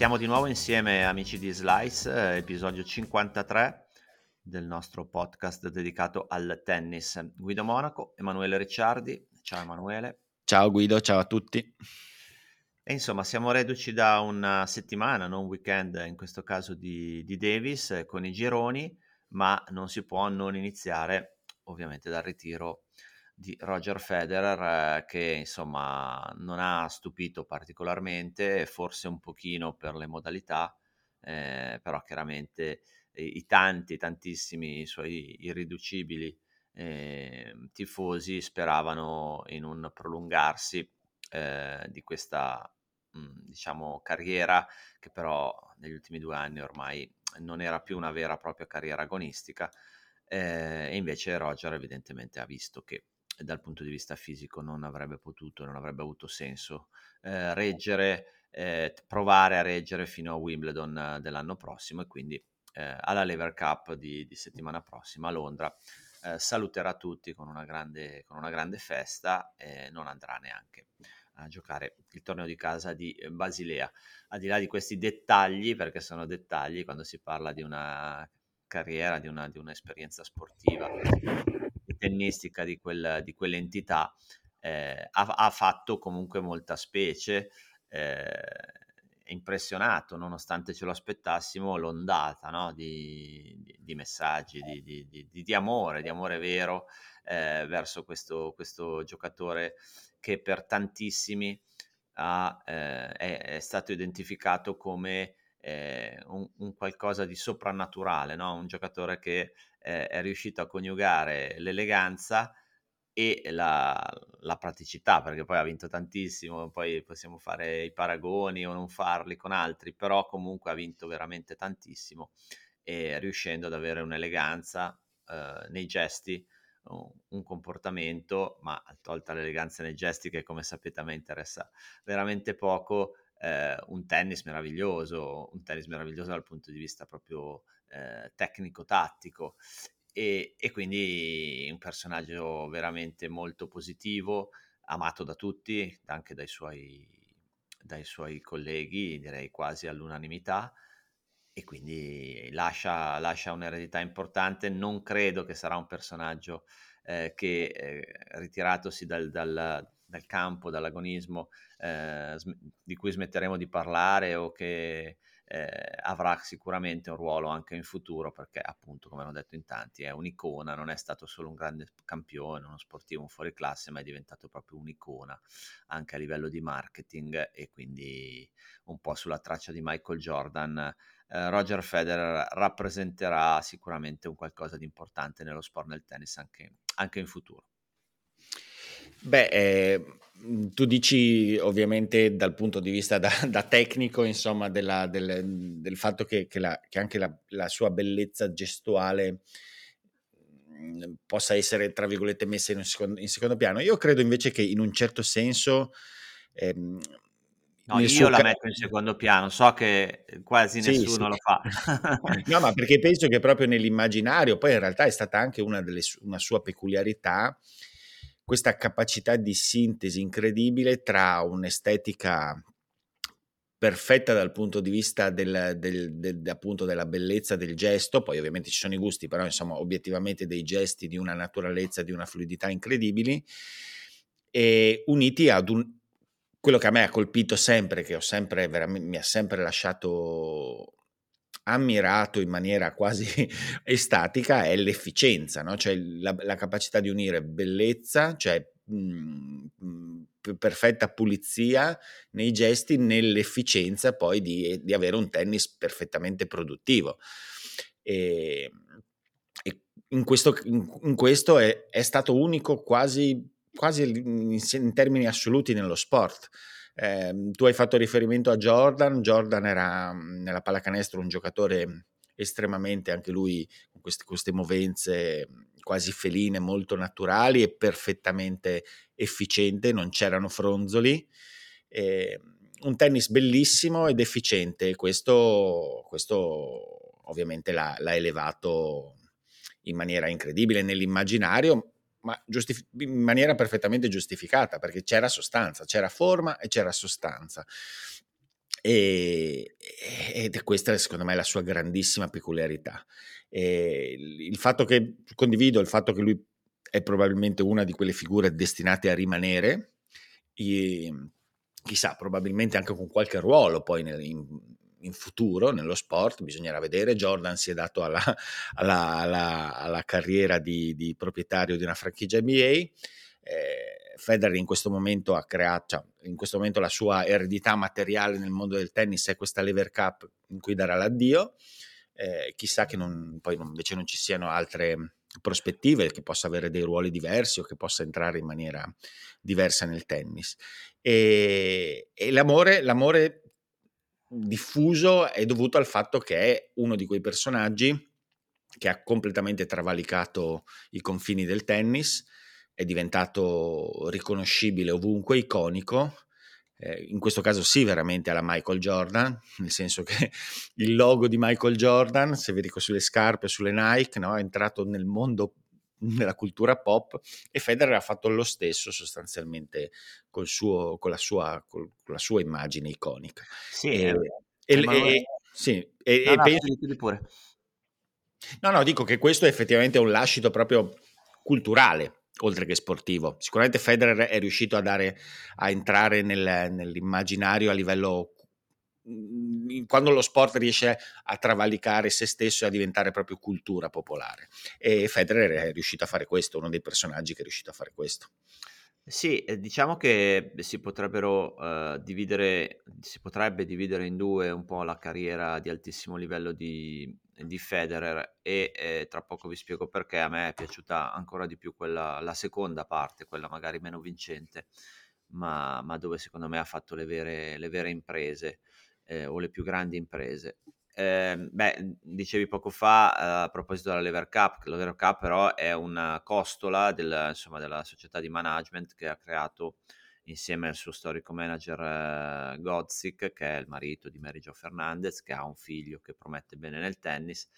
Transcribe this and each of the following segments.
Siamo di nuovo insieme amici di Slice, eh, episodio 53 del nostro podcast dedicato al tennis. Guido Monaco, Emanuele Ricciardi. Ciao Emanuele. Ciao Guido, ciao a tutti. E insomma, siamo reduci da una settimana, non un weekend in questo caso di, di Davis eh, con i gironi, ma non si può non iniziare ovviamente dal ritiro di Roger Federer eh, che insomma non ha stupito particolarmente, forse un pochino per le modalità, eh, però chiaramente i, tanti, tantissimi suoi irriducibili eh, tifosi speravano in un prolungarsi eh, di questa mm, diciamo carriera che però negli ultimi due anni ormai non era più una vera e propria carriera agonistica eh, e invece Roger evidentemente ha visto che dal punto di vista fisico non avrebbe potuto, non avrebbe avuto senso eh, reggere, eh, provare a reggere fino a Wimbledon dell'anno prossimo e quindi eh, alla Lever Cup di, di, settimana prossima a Londra eh, saluterà tutti con una grande, con una grande festa e non andrà neanche a giocare il torneo di casa di Basilea. Al di là di questi dettagli, perché sono dettagli quando si parla di una carriera, di, una, di un'esperienza sportiva tennistica di, quel, di quell'entità eh, ha, ha, fatto comunque molta specie, eh, impressionato nonostante ce lo aspettassimo l'ondata no? di, di, di, messaggi, di, di, amore, di amore vero eh, verso questo, questo, giocatore che per tantissimi ha, eh, è, è, stato identificato come eh, un, un, qualcosa di soprannaturale, no? un giocatore che eh, è riuscito a coniugare l'eleganza e la, la, praticità, perché poi ha vinto tantissimo, poi possiamo fare i paragoni o non farli con altri, però comunque ha vinto veramente tantissimo e riuscendo ad avere un'eleganza eh, nei gesti, un, un comportamento, ma tolta l'eleganza nei gesti che come sapete a me interessa veramente poco, eh, un tennis meraviglioso, un tennis meraviglioso dal punto di vista proprio eh, tecnico-tattico e, e, quindi un personaggio veramente molto positivo, amato da tutti, anche dai suoi, dai suoi colleghi, direi quasi all'unanimità e quindi lascia, lascia un'eredità importante. Non credo che sarà un personaggio eh, che eh, ritiratosi dal, dal, dal, campo, dall'agonismo, eh, sm- di cui smetteremo di parlare o che eh, avrà sicuramente un ruolo anche in futuro perché appunto come hanno detto in tanti è un'icona, non è stato solo un grande campione, uno sportivo, un fuori classe, ma è diventato proprio un'icona anche a livello di marketing e quindi un po' sulla traccia di Michael Jordan. Eh, Roger Federer rappresenterà sicuramente un qualcosa di importante nello sport nel tennis anche, anche in futuro. Beh, eh, tu dici ovviamente dal punto di vista da, da tecnico, insomma, della, del, del, fatto che, che, la, che anche la, la, sua bellezza gestuale mhmm, possa essere, tra virgolette, messa in, secondo, in secondo piano. Io credo invece che in un certo senso... Ehm, No, io la metto in secondo piano, so che quasi sì, nessuno sì. lo fa. no, ma perché penso che proprio nell'immaginario, poi in realtà è stata anche una, delle, una sua peculiarità, questa capacità di sintesi incredibile tra un'estetica perfetta dal punto di vista del, del, del, appunto della bellezza del gesto, poi ovviamente ci sono i gusti, però insomma obiettivamente dei gesti di una naturalezza, di una fluidità incredibili, e uniti ad un, quello che a me ha colpito sempre, che sempre, mi ha sempre lasciato ammirato in maniera quasi estatica è l'efficienza, no? cioè la, la, capacità di unire bellezza, cioè mh, mh, perfetta pulizia nei gesti, nell'efficienza poi di, di, avere un tennis perfettamente produttivo. E, e in, questo, in, in questo è, è, stato unico quasi, quasi in, in termini assoluti nello sport Eh, tu hai fatto riferimento a Jordan, Jordan era mm, nella pallacanestro un giocatore estremamente, anche lui con queste, queste movenze quasi feline, molto naturali e perfettamente efficiente, non c'erano fronzoli. Eh, un tennis bellissimo ed efficiente, questo, questo ovviamente l'ha, l'ha elevato in maniera incredibile nell'immaginario, ma giustif- in maniera perfettamente giustificata, perché c'era sostanza, c'era forma e c'era sostanza. E, ed questa secondo me la sua grandissima peculiarità. E il fatto che condivido il fatto che lui è probabilmente una di quelle figure destinate a rimanere, chissà, probabilmente anche con qualche ruolo poi nel, in, in, futuro nello sport, bisognerà vedere. Jordan si è dato alla, alla, alla, alla carriera di, di, proprietario di una franchigia NBA. Eh, Federer in questo momento ha creato, cioè, in questo momento la sua eredità materiale nel mondo del tennis è questa Lever Cup in cui darà l'addio. Eh, chissà che non, poi invece non ci siano altre prospettive, che possa avere dei ruoli diversi o che possa entrare in maniera diversa nel tennis. E, e l'amore, l'amore diffuso è dovuto al fatto che è uno di quei personaggi che ha completamente travalicato i confini del tennis, è diventato riconoscibile ovunque, iconico, eh, in questo caso sì veramente alla Michael Jordan, nel senso che il logo di Michael Jordan, se vedi sulle scarpe, sulle Nike, no, è entrato nel mondo nella cultura pop e Federer ha fatto lo stesso sostanzialmente col suo, con, la sua, con la sua immagine iconica. Sì, e, e, e, sì, e, no, no, penso... pure. No, no, dico che questo è effettivamente un lascito proprio culturale, oltre che sportivo. Sicuramente Federer è riuscito a, dare, a entrare nel, nell'immaginario a livello quando lo sport riesce a travalicare se stesso e a diventare proprio cultura popolare. E Federer è riuscito a fare questo, uno dei personaggi che è riuscito a fare questo. Sì, diciamo che si potrebbero uh, dividere, si potrebbe dividere in due un po' la carriera di altissimo livello di, di Federer e eh, tra poco vi spiego perché a me è piaciuta ancora di più quella, la seconda parte, quella magari meno vincente, ma, ma dove secondo me ha fatto le vere, le vere imprese eh, o le più grandi imprese. Eh, beh, dicevi poco fa eh, a proposito della Lever Cup, la Lever Cup però è una costola del, insomma, della società di management che ha creato insieme al suo storico manager eh, Godzik, che è il marito di Mary Jo Fernandez, che ha un figlio che promette bene nel tennis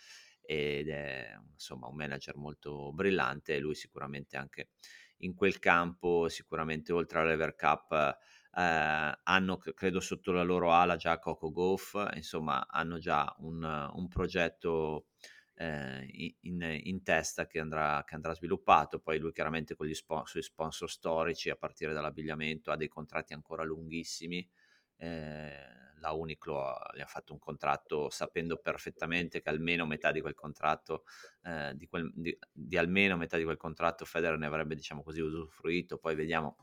ed è insomma un manager molto brillante e lui sicuramente anche in quel campo, sicuramente oltre all'Ever Cup, eh, hanno credo sotto la loro ala già Coco Golf, insomma hanno già un, un progetto eh, in, in, testa che andrà, che andrà, sviluppato. Poi lui chiaramente con gli sponsor, sponsor storici, a partire dall'abbigliamento, ha dei contratti ancora lunghissimi. Eh, la Uniqlo gli ha fatto un contratto sapendo perfettamente che almeno metà di quel contratto, eh, di, quel, di, di, almeno metà di quel contratto Federer ne avrebbe, diciamo così, usufruito. Poi vediamo,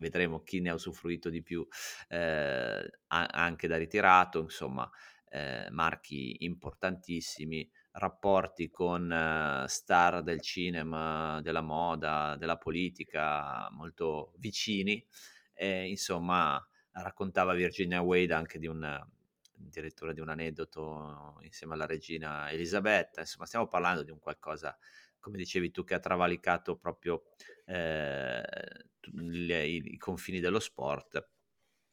vedremo chi ne ha usufruito di più eh, anche da ritirato, insomma, eh, marchi importantissimi rapporti con uh, star del cinema, della moda, della politica molto vicini. E, insomma, raccontava Virginia Wade anche di un addirittura di un aneddoto insieme alla regina Elisabetta. Insomma, stiamo parlando di un qualcosa, come dicevi tu, che ha travalicato proprio eh, i, i confini dello sport.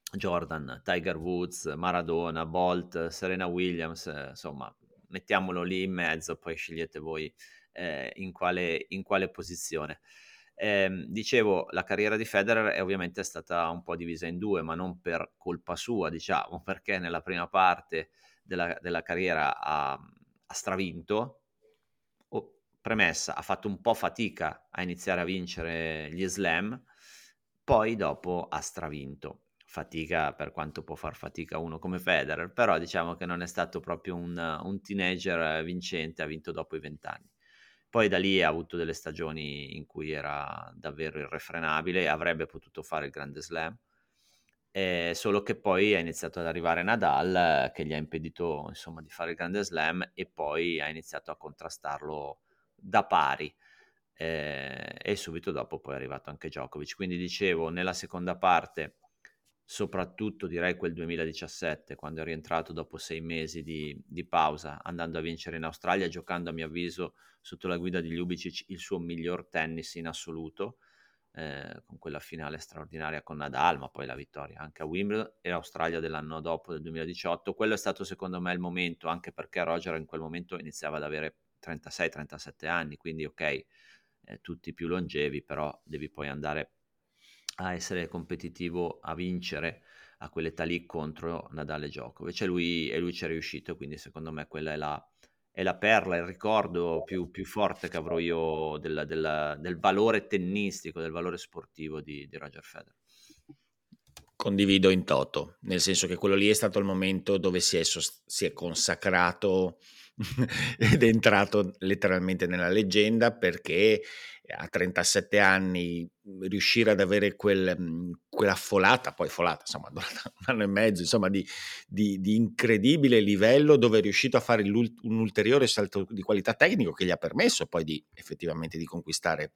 Jordan, Tiger Woods, Maradona, Bolt, Serena Williams, insomma, mettiamolo lì in mezzo, poi scegliete voi eh, in, quale, in, quale, posizione. Eh, dicevo, la carriera di Federer è ovviamente stata un po' divisa in due, ma non per colpa sua, diciamo, perché nella prima parte della, della carriera ha, ha stravinto, premessa, ha fatto un po' fatica a iniziare a vincere gli slam, poi dopo ha stravinto fatica per quanto può far fatica uno come Federer, però diciamo che non è stato proprio un, un teenager vincente, ha vinto dopo i vent'anni. Poi da lì ha avuto delle stagioni in cui era davvero irrefrenabile avrebbe potuto fare il grande slam, eh, solo che poi è iniziato ad arrivare Nadal che gli ha impedito insomma di fare il grande slam e poi ha iniziato a contrastarlo da pari. Eh, e subito dopo poi è arrivato anche Djokovic. Quindi dicevo, nella seconda parte soprattutto direi quel 2017, quando è rientrato dopo sei mesi di, di, pausa, andando a vincere in Australia, giocando a mio avviso sotto la guida di Ljubicic il suo miglior tennis in assoluto, eh, con quella finale straordinaria con Nadal, ma poi la vittoria anche a Wimbledon e Australia dell'anno dopo, del 2018. Quello è stato secondo me il momento, anche perché Roger in quel momento iniziava ad avere 36-37 anni, quindi ok, eh, tutti più longevi, però devi poi andare a essere competitivo, a vincere a quell'età lì contro Nadal e Djokovic. E lui, e lui ci è riuscito, quindi secondo me quella è la, è la perla, il ricordo più, più forte che avrò io del, del, del, valore tennistico, del valore sportivo di, di Roger Federer. Condivido in toto, nel senso che quello lì è stato il momento dove si è, si è consacrato ed è entrato letteralmente nella leggenda perché a 37 anni riuscire ad avere quel, mhmm, quella folata, poi folata, insomma, un anno e mezzo, insomma, di, di, di incredibile livello dove è riuscito a fare un ulteriore salto di qualità tecnico che gli ha permesso poi di effettivamente di conquistare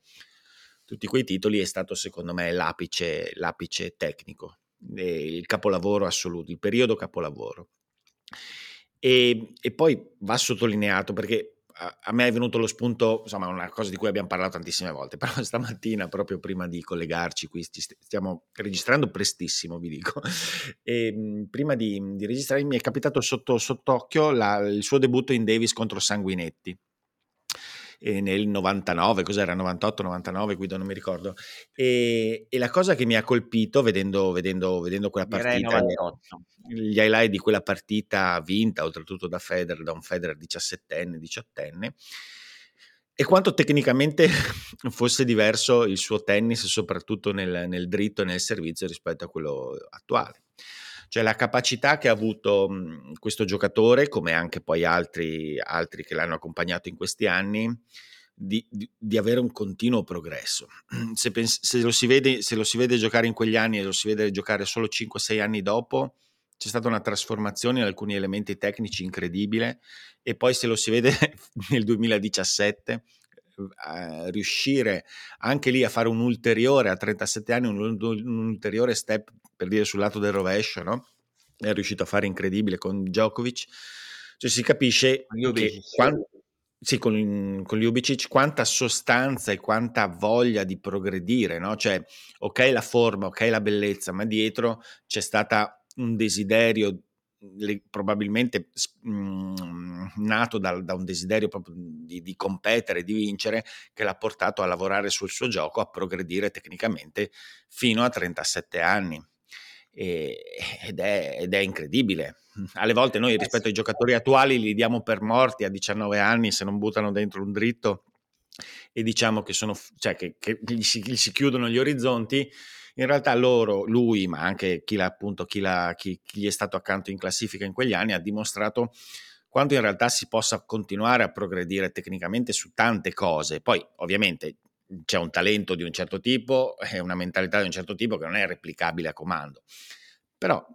tutti quei titoli è stato secondo me l'apice, l'apice tecnico, il capolavoro assoluto, il periodo capolavoro. E, e poi va sottolineato perché a, a, me è venuto lo spunto, insomma, una cosa di cui abbiamo parlato tantissime volte, però stamattina, proprio prima di collegarci qui, stiamo registrando prestissimo, vi dico, e ehm, prima di, di registrare mi è capitato sotto, sott'occhio la, il suo debutto in Davis contro Sanguinetti eh, nel 99, cos'era 98, 99, guido non mi ricordo. E, e, la cosa che mi ha colpito vedendo, vedendo, vedendo quella partita, gli highlight di quella partita vinta oltretutto da Federer, da un Federer 17enne, 18enne, e quanto tecnicamente fosse diverso il suo tennis, soprattutto nel, nel dritto e nel servizio rispetto a quello attuale. Cioè la capacità che ha avuto mhmm, questo giocatore, come anche poi altri, altri che l'hanno accompagnato in questi anni, di, di, di, avere un continuo progresso. Se, pens- se, lo vede, se, lo si vede, giocare in quegli anni e lo si vede giocare solo 5-6 anni dopo, c'è stata una trasformazione in alcuni elementi tecnici incredibile e poi se lo si vede nel 2017 eh, riuscire anche lì a fare un ulteriore a 37 anni un, un ulteriore step per dire sul lato del rovescio, no? È riuscito a fare incredibile con Djokovic. Cioè si capisce che quando, sì, con, con Ljubicic quanta sostanza e quanta voglia di progredire, no? Cioè, ok la forma, ok la bellezza, ma dietro c'è stata un desiderio le, probabilmente mh, mhmm, nato da, da, un desiderio proprio di, di, competere, di vincere, che l'ha portato a lavorare sul suo gioco, a progredire tecnicamente fino a 37 anni e, ed, è, ed, è, incredibile. Alle volte noi eh rispetto ai giocatori attuali li diamo per morti a 19 anni se non buttano dentro un dritto e diciamo che, sono, cioè che, che gli, si, gli, si, chiudono gli orizzonti. In realtà loro, lui, ma anche chi, appunto, chi, chi, chi gli è stato accanto in classifica in quegli anni, ha dimostrato quanto in realtà si possa continuare a progredire tecnicamente su tante cose. Poi, ovviamente, c'è un talento di un certo tipo e una mentalità di un certo tipo che non è replicabile a comando. Però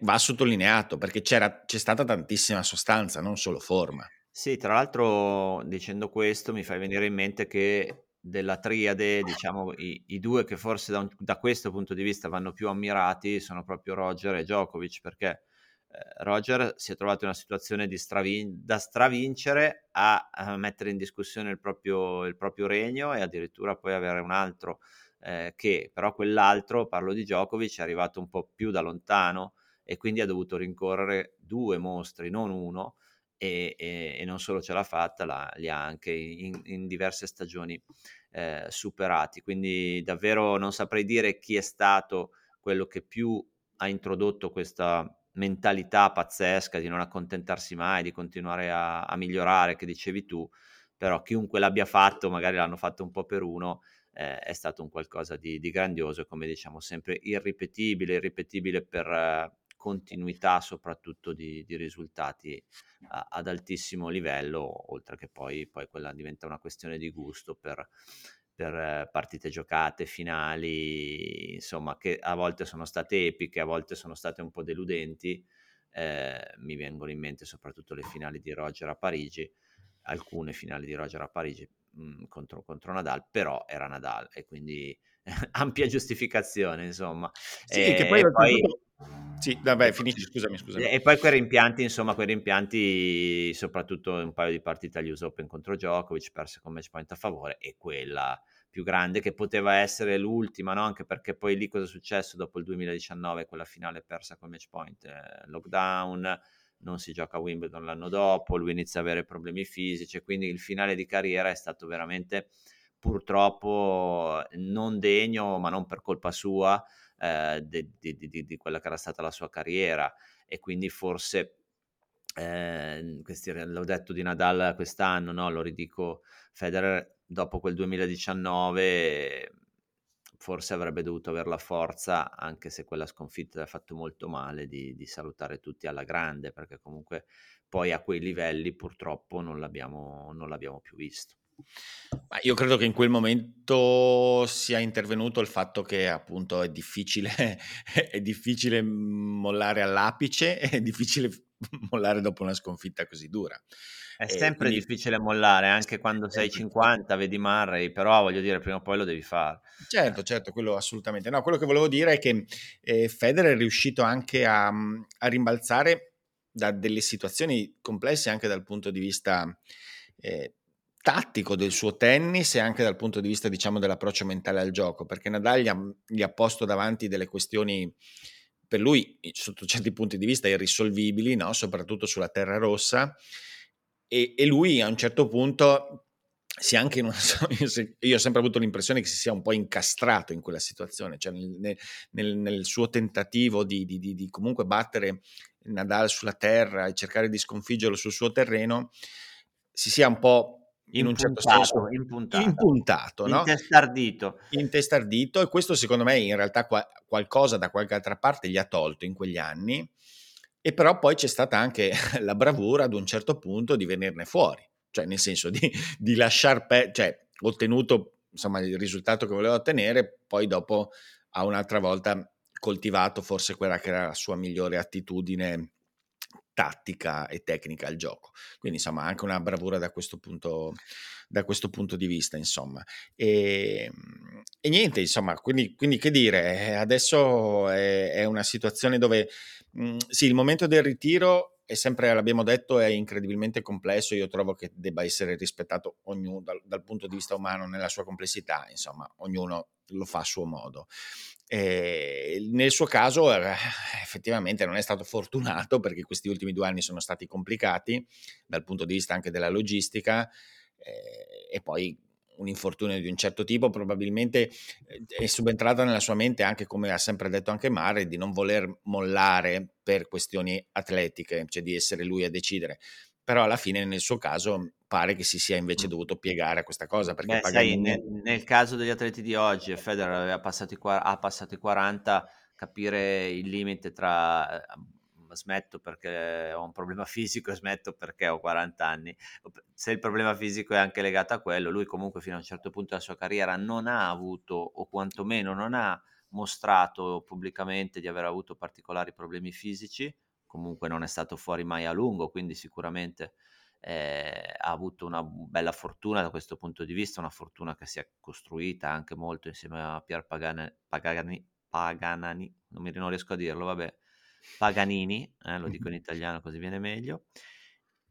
va sottolineato perché c'è stata tantissima sostanza, non solo forma. Sì, tra l'altro dicendo questo mi fai venire in mente che della triade, diciamo, i, i due che forse da, un, da, questo punto di vista vanno più ammirati sono proprio Roger e Djokovic, perché eh, Roger si è trovato in una situazione stravin- da stravincere a, a, mettere in discussione il proprio, il proprio, regno e addirittura poi avere un altro eh, che però quell'altro, parlo di Djokovic, è arrivato un po' più da lontano e quindi ha dovuto rincorrere due mostri, non uno, e, e, e non solo ce l'ha fatta, la, li ha anche in, in diverse stagioni eh, superati. Quindi davvero non saprei dire chi è stato quello che più ha introdotto questa mentalità pazzesca di non accontentarsi mai, di continuare a, a, migliorare, che dicevi tu, però chiunque l'abbia fatto, magari l'hanno fatto un po' per uno, eh, è stato un qualcosa di, di, grandioso come diciamo sempre irripetibile, irripetibile per eh, continuità soprattutto di, di risultati a, ad altissimo livello, oltre che poi, poi quella diventa una questione di gusto per, per eh, partite giocate, finali, insomma, che a volte sono state epiche, a volte sono state un po' deludenti. Eh, mi vengono in mente soprattutto le finali di Roger a Parigi, alcune finali di Roger a Parigi, mh, mhmm, contro, contro Nadal, però era Nadal e quindi ampia giustificazione, insomma. Sì, e, che poi, poi sì, vabbè, finisci, scusami, scusami. E poi quei rimpianti, insomma, quei rimpianti, soprattutto un paio di partite agli US Open contro Djokovic, perse con match point a favore, e quella più grande che poteva essere l'ultima, no? anche perché poi lì cosa è successo dopo il 2019, quella finale persa con match point, eh, lockdown, non si gioca a Wimbledon l'anno dopo, lui inizia a avere problemi fisici, quindi il finale di carriera è stato veramente purtroppo non degno, ma non per colpa sua, eh, di, quella che era stata la sua carriera e quindi forse eh, questi, l'ho detto di Nadal quest'anno, no? lo ridico Federer dopo quel 2019 forse avrebbe dovuto avere la forza, anche se quella sconfitta ha fatto molto male, di, di, salutare tutti alla grande, perché comunque poi a quei livelli purtroppo non l'abbiamo, non l'abbiamo più visto. Ma io credo che in quel momento sia intervenuto il fatto che appunto è difficile, è difficile mollare all'apice, è difficile mollare dopo una sconfitta così dura. È sempre quindi... difficile mollare, anche quando sei 50, vedi Murray, però voglio dire, prima o poi lo devi fare. Certo, certo, quello assolutamente. No, quello che volevo dire è che eh, Federer è riuscito anche a, a, rimbalzare da delle situazioni complesse anche dal punto di vista eh, tattico del suo tennis e anche dal punto di vista, diciamo, dell'approccio mentale al gioco, perché Nadal gli ha, gli ha posto davanti delle questioni per lui, sotto certi punti di vista, irrisolvibili, no? soprattutto sulla terra rossa, e, e lui a un certo punto si anche in una, io ho sempre avuto l'impressione che si sia un po' incastrato in quella situazione, cioè nel, nel, nel suo tentativo di, di, di, di, comunque battere Nadal sulla terra e cercare di sconfiggerlo sul suo terreno, si sia un po' in un certo senso impuntato, impuntato no? intestardito. intestardito e questo secondo me in realtà qua, qualcosa da qualche altra parte gli ha tolto in quegli anni e però poi c'è stata anche la bravura ad un certo punto di venirne fuori cioè nel senso di, di lasciar pe- cioè ottenuto insomma il risultato che voleva ottenere poi dopo a un'altra volta coltivato forse quella che era la sua migliore attitudine tattica e tecnica al gioco. Quindi insomma anche una bravura da questo punto, da questo punto di vista insomma. E, ehm, e niente insomma, quindi, quindi, che dire, eh, adesso è, è una situazione dove mh, mhmm, sì, il momento del ritiro è sempre, l'abbiamo detto, è incredibilmente complesso. Io trovo che debba essere rispettato ognuno dal, dal punto di vista umano nella sua complessità, insomma, ognuno lo fa a suo modo. Nel suo caso eh, effettivamente non è stato fortunato perché questi ultimi due anni sono stati complicati dal punto di vista anche della logistica eh, e poi un infortunio di un certo tipo probabilmente eh, è subentrata nella sua mente anche come ha sempre detto anche Mare di non voler mollare per questioni atletiche, cioè di essere lui a decidere. Però alla fine nel suo caso pare che si sia invece dovuto piegare a questa cosa. Perché Beh, sai, nel, nel, caso degli atleti di oggi, Federer aveva passato i, ha passato i 40, capire il limite tra ehm, smetto perché ho un problema fisico e smetto perché ho 40 anni. Se il problema fisico è anche legato a quello, lui comunque fino a un certo punto della sua carriera non ha avuto, o quantomeno non ha mostrato pubblicamente di aver avuto particolari problemi fisici, comunque non è stato fuori mai a lungo, quindi sicuramente eh, ha avuto una bella fortuna da questo punto di vista, una fortuna che si è costruita anche molto insieme a Pier Pagani, Pagani, Paganani, non, mi, non riesco a dirlo, vabbè, Paganini, eh, lo dico in italiano così viene meglio,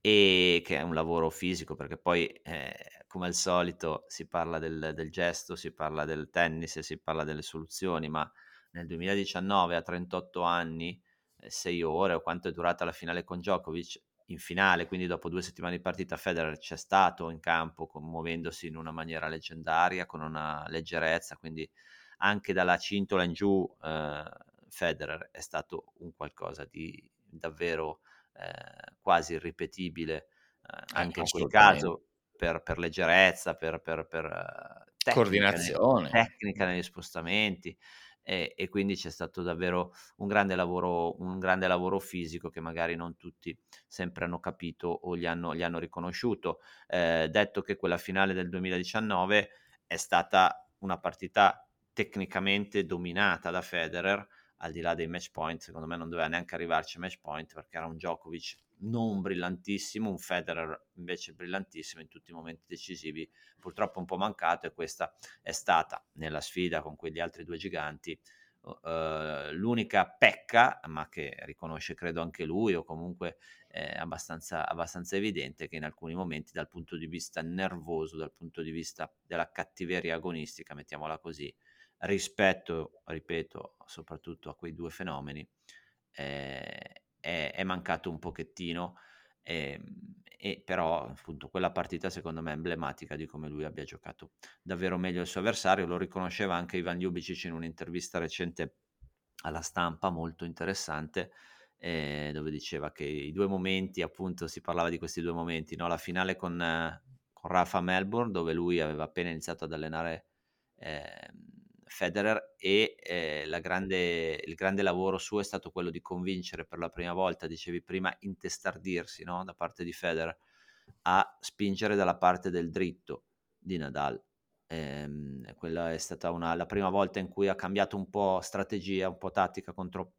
e che è un lavoro fisico perché poi eh, come al solito si parla del, del, gesto, si parla del tennis, si parla delle soluzioni, ma nel 2019 a 38 anni sei ore o quanto è durata la finale con Djokovic, in finale, quindi dopo due settimane di partita Federer c'è stato in campo muovendosi in una maniera leggendaria, con una leggerezza, quindi anche dalla cintola in giù eh, Federer è stato un qualcosa di davvero eh, quasi irripetibile, eh, anche in quel caso per, per leggerezza, per, per, per eh, tecnica, coordinazione, tecnica negli spostamenti e, e, quindi c'è stato davvero un grande, lavoro, un grande lavoro fisico che magari non tutti sempre hanno capito o gli hanno, gli hanno riconosciuto. Eh, detto che quella finale del 2019 è stata una partita tecnicamente dominata da Federer, al di là dei match point, secondo me non doveva neanche arrivarci a match point perché era un Djokovic non brillantissimo, un Federer invece brillantissimo in tutti i momenti decisivi, purtroppo un po' mancato e questa è stata nella sfida con quegli altri due giganti uh, l'unica pecca, ma che riconosce credo anche lui o comunque è abbastanza, abbastanza evidente che in alcuni momenti dal punto di vista nervoso, dal punto di vista della cattiveria agonistica, mettiamola così, rispetto, ripeto, soprattutto a quei due fenomeni, eh, è, è, mancato un pochettino, eh, e però appunto quella partita secondo me è emblematica di come lui abbia giocato davvero meglio il suo avversario, lo riconosceva anche Ivan Ljubicic in un'intervista recente alla stampa molto interessante, eh, dove diceva che i due momenti, appunto si parlava di questi due momenti, no? la finale con, con Rafa Melbourne dove lui aveva appena iniziato ad allenare eh, Federer e eh, grande, il grande lavoro suo è stato quello di convincere per la prima volta, dicevi prima, intestardirsi no? da parte di Federer a spingere dalla parte del dritto di Nadal. Ehm, quella è stata una, la prima volta in cui ha cambiato un po' strategia, un po' tattica contro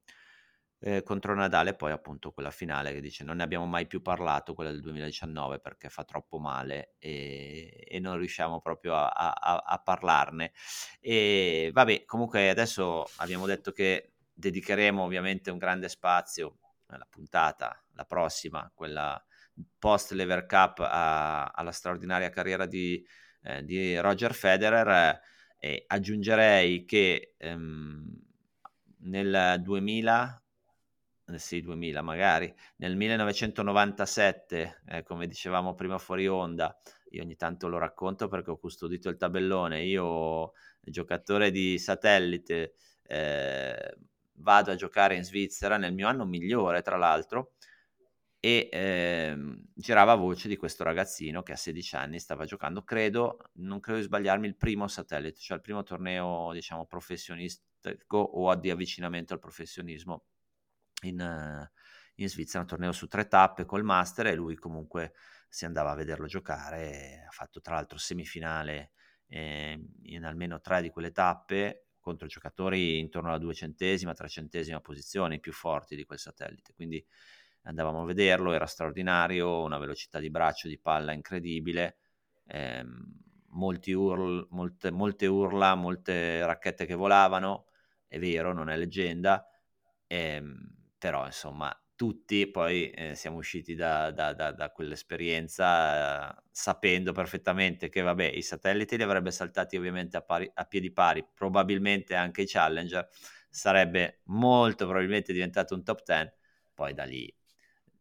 eh, contro Nadale, poi appunto quella finale che dice non ne abbiamo mai più parlato, quella del 2019 perché fa troppo male e, e non riusciamo proprio a, a, a, parlarne. E vabbè, comunque adesso abbiamo detto che dedicheremo ovviamente un grande spazio alla puntata, la prossima, quella post Lever Cup a, alla straordinaria carriera di, eh, di Roger Federer e aggiungerei che ehm, nel 2000 sì, 2000 magari, nel 1997, eh, come dicevamo prima fuori onda, io ogni tanto lo racconto perché ho custodito il tabellone, io giocatore di satellite eh, vado a giocare in Svizzera nel mio anno migliore tra l'altro e eh, girava voce di questo ragazzino che a 16 anni stava giocando, credo, non credo di sbagliarmi, il primo satellite, cioè il primo torneo diciamo professionistico o di avvicinamento al professionismo in, in Svizzera, un torneo su tre tappe col Master e lui comunque si andava a vederlo giocare, ha fatto tra l'altro semifinale eh, in almeno tre di quelle tappe contro giocatori intorno alla duecentesima, trecentesima posizione, i più forti di quel satellite, quindi andavamo a vederlo, era straordinario, una velocità di braccio, di palla incredibile, eh, url, molte, molte urla, molte racchette che volavano, è vero, non è leggenda, ehm, però insomma tutti poi eh, siamo usciti da, da, da, da quell'esperienza eh, sapendo perfettamente che vabbè i satelliti li avrebbe saltati ovviamente a, pari, a piedi pari, probabilmente anche i Challenger, sarebbe molto probabilmente diventato un top 10, poi da lì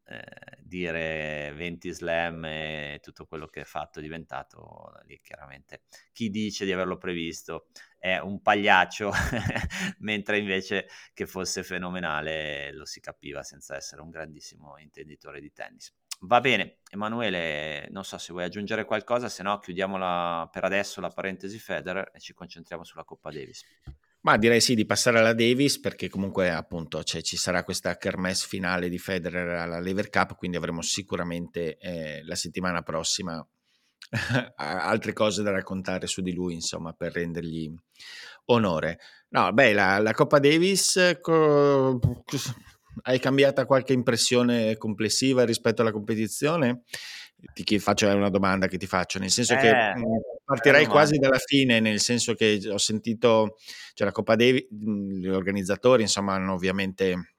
eh, dire 20 slam e tutto quello che è fatto è diventato lì chiaramente chi dice di averlo previsto è un pagliaccio mentre invece che fosse fenomenale lo si capiva senza essere un grandissimo intenditore di tennis. Va bene Emanuele non so se vuoi aggiungere qualcosa se no chiudiamola per adesso la parentesi Federer e ci concentriamo sulla Coppa Davis ma direi sì di passare alla Davis perché comunque appunto cioè, ci sarà questa kermesse finale di Federer alla Lever Cup, quindi avremo sicuramente eh, la settimana prossima altre cose da raccontare su di lui, insomma, per rendergli onore. No, beh, la, la Coppa Davis, co- hai cambiata qualche impressione complessiva rispetto alla competizione? Ti faccio una domanda che ti faccio, nel senso eh, che partirei quasi dalla fine, nel senso che ho sentito, cioè la Coppa Davis, gli organizzatori insomma hanno ovviamente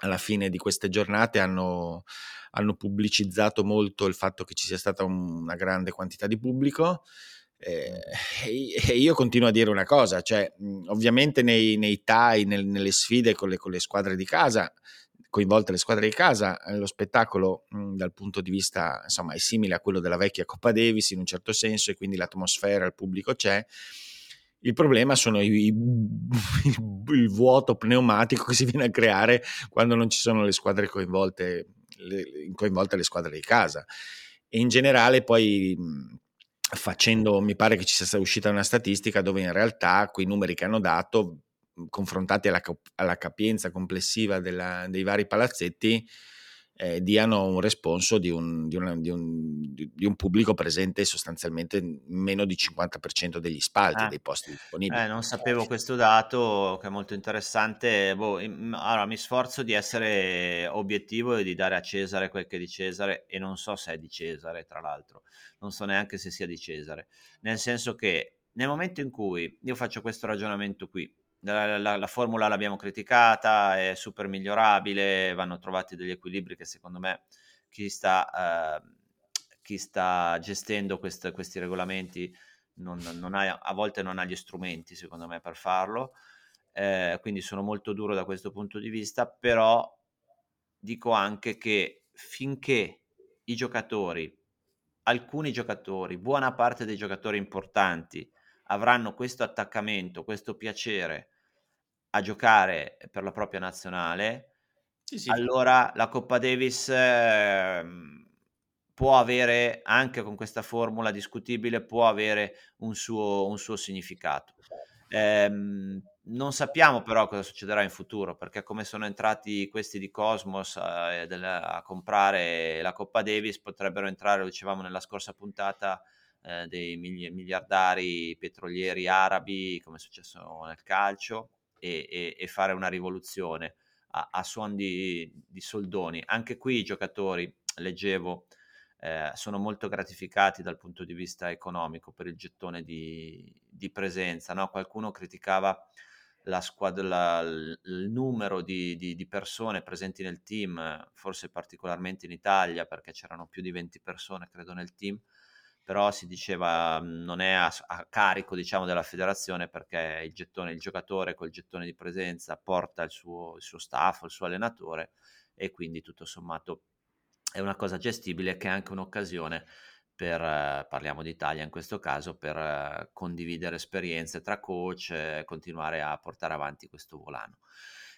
alla fine di queste giornate hanno, hanno pubblicizzato molto il fatto che ci sia stata una grande quantità di pubblico. Eh, e io continuo a dire una cosa, cioè ovviamente nei, nei TAI, nel, nelle sfide con le, con le squadre di casa coinvolte le squadre di casa, eh, lo spettacolo mh, dal punto di vista, insomma, è simile a quello della vecchia Coppa Davis in un certo senso e quindi l'atmosfera, il pubblico c'è. Il problema sono i, i, il vuoto pneumatico che si viene a creare quando non ci sono le squadre coinvolte, le, coinvolte le squadre di casa. E in generale poi facendo, mi pare che ci sia uscita una statistica dove in realtà quei numeri che hanno dato confrontati alla, alla capienza complessiva della, dei vari palazzetti, eh, diano un responso di un, di, una, di, un, di un, pubblico presente sostanzialmente meno di 50% degli spalti, ah. dei posti disponibili. Eh, non sapevo questo dato che è molto interessante. Boh, allora, mi sforzo di essere obiettivo e di dare a Cesare quel che è di Cesare e non so se è di Cesare, tra l'altro, non so neanche se sia di Cesare, nel senso che nel momento in cui io faccio questo ragionamento qui, la, la, la, formula l'abbiamo criticata, è super migliorabile, vanno trovati degli equilibri che secondo me chi sta, eh, chi sta gestendo quest, questi regolamenti non, non ha, a volte non ha gli strumenti secondo me per farlo, eh, quindi sono molto duro da questo punto di vista, però dico anche che finché i giocatori, alcuni giocatori, buona parte dei giocatori importanti avranno questo attaccamento, questo piacere a giocare per la propria nazionale, sì, sì. allora la Coppa Davis eh, può avere, anche con questa formula discutibile, può avere un suo, un suo significato. Eh, non sappiamo però cosa succederà in futuro, perché come sono entrati questi di Cosmos eh, a comprare la Coppa Davis, potrebbero entrare, lo dicevamo nella scorsa puntata, eh, dei miliardari petrolieri arabi, come è successo nel calcio, e, e, e fare una rivoluzione a, a suon di, di, soldoni. Anche qui i giocatori, leggevo, eh, sono molto gratificati dal punto di vista economico per il gettone di, di presenza. No? Qualcuno criticava la squadra, la, il numero di, di, di, persone presenti nel team, forse particolarmente in Italia, perché c'erano più di 20 persone, credo, nel team però si diceva mhmm, non è a, a, carico diciamo della federazione perché il gettone, il giocatore col gettone di presenza porta il suo, il suo staff, il suo allenatore e quindi tutto sommato è una cosa gestibile che è anche un'occasione per, eh, parliamo d'Italia in questo caso, per eh, condividere esperienze tra coach e continuare a portare avanti questo volano.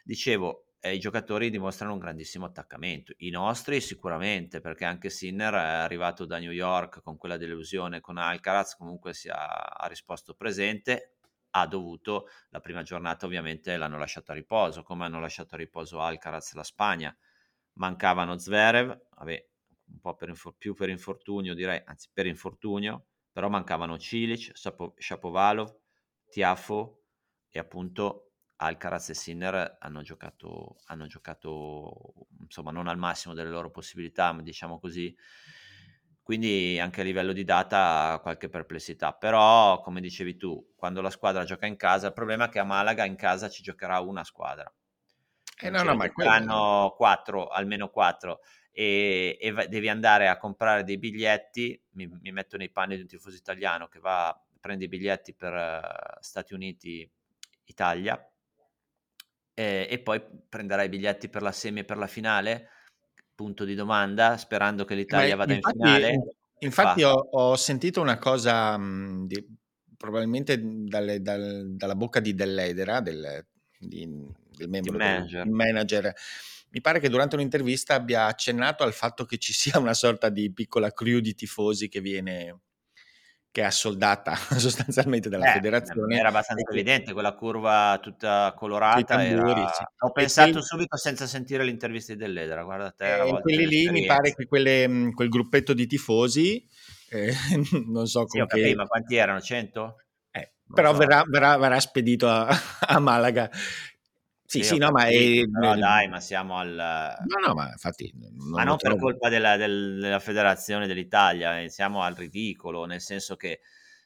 Dicevo, eh, i giocatori dimostrano un grandissimo attaccamento. I nostri sicuramente, perché anche Sinner è arrivato da New York con quella delusione con Alcaraz, comunque si ha, ha risposto presente, ha dovuto, la prima giornata ovviamente l'hanno lasciato a riposo, come hanno lasciato a riposo Alcaraz la Spagna. Mancavano Zverev, vabbè, un po' per infor- più per infortunio direi, anzi per infortunio, però mancavano Cilic, Shapovalov, Tiafo e appunto Alcaraz e Sinner hanno giocato, hanno giocato insomma non al massimo delle loro possibilità, diciamo così. Quindi anche a livello di data qualche perplessità, però come dicevi tu, quando la squadra gioca in casa, il problema è che a Malaga in casa ci giocherà una squadra. Eh no, no, ma hanno quattro, almeno quattro, e, e, devi andare a comprare dei biglietti. Mi, mi, metto nei panni di un tifoso italiano che va, prende i biglietti per uh, Stati Uniti, Italia, eh, e poi prenderai i biglietti per la semi e per la finale? Punto di domanda, sperando che l'Italia Beh, vada infatti, in finale. Infatti ho, ho, sentito una cosa mh, di, probabilmente dalle, dal, dalla bocca di Dell'Edera, del, di, del membro manager. del manager. Mi pare che durante un'intervista abbia accennato al fatto che ci sia una sorta di piccola crew di tifosi che viene che è assoldata sostanzialmente dalla eh, federazione. Era abbastanza evidente quella curva tutta colorata. Tamburi, era... sì. Ho pensato quelli... subito senza sentire l'intervista di Dell'Edera. Guarda te. Eh, quelli lì mi pare che quelle, quel gruppetto di tifosi, eh, non so sì, come. Che... ma quanti erano? 100? Eh, però so. verrà, verrà, verrà, spedito a, a Malaga sì, sì, no, ma è... Però dai, ma siamo al... No, no, ma infatti... Non ma non per colpa della, del, della federazione dell'Italia, eh, siamo al ridicolo, nel senso che,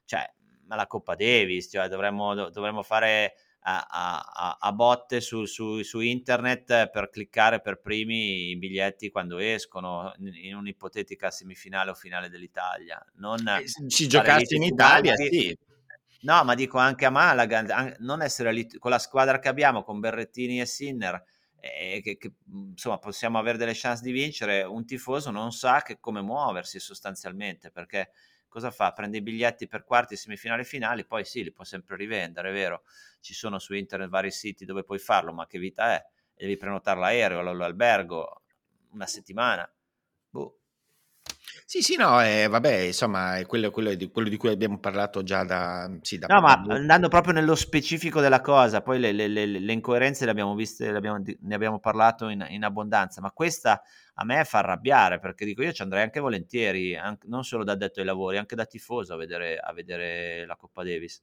cioè, ma la Coppa Davis, cioè, dovremmo, dovremmo fare a, a, a botte su, su, su, internet per cliccare per primi i biglietti quando escono in un'ipotetica semifinale o finale dell'Italia. Non eh, ci giocasse in Italia, sì No, ma dico anche a Malaga, non essere lì con la squadra che abbiamo, con Berrettini e Sinner, eh, che, che, mhmm, insomma possiamo avere delle chance di vincere, un tifoso non sa che come muoversi sostanzialmente, perché cosa fa? Prende i biglietti per quarti, semifinali, finali, poi sì, li può sempre rivendere, è vero? Ci sono su internet vari siti dove puoi farlo, ma che vita è? Devi prenotare l'aereo, l'albergo, una settimana. Boh. Sì, sì, no, eh, vabbè, insomma, è quello, quello, di, quello di cui abbiamo parlato già da... Sì, da, no, ma andando proprio nello specifico della cosa, poi le, le, le, le incoerenze le abbiamo viste, le abbiamo, ne abbiamo parlato in, in, abbondanza, ma questa a me fa arrabbiare, perché dico io ci andrei anche volentieri, anche, non solo da addetto ai lavori, anche da tifoso a vedere, a vedere la Coppa Davis.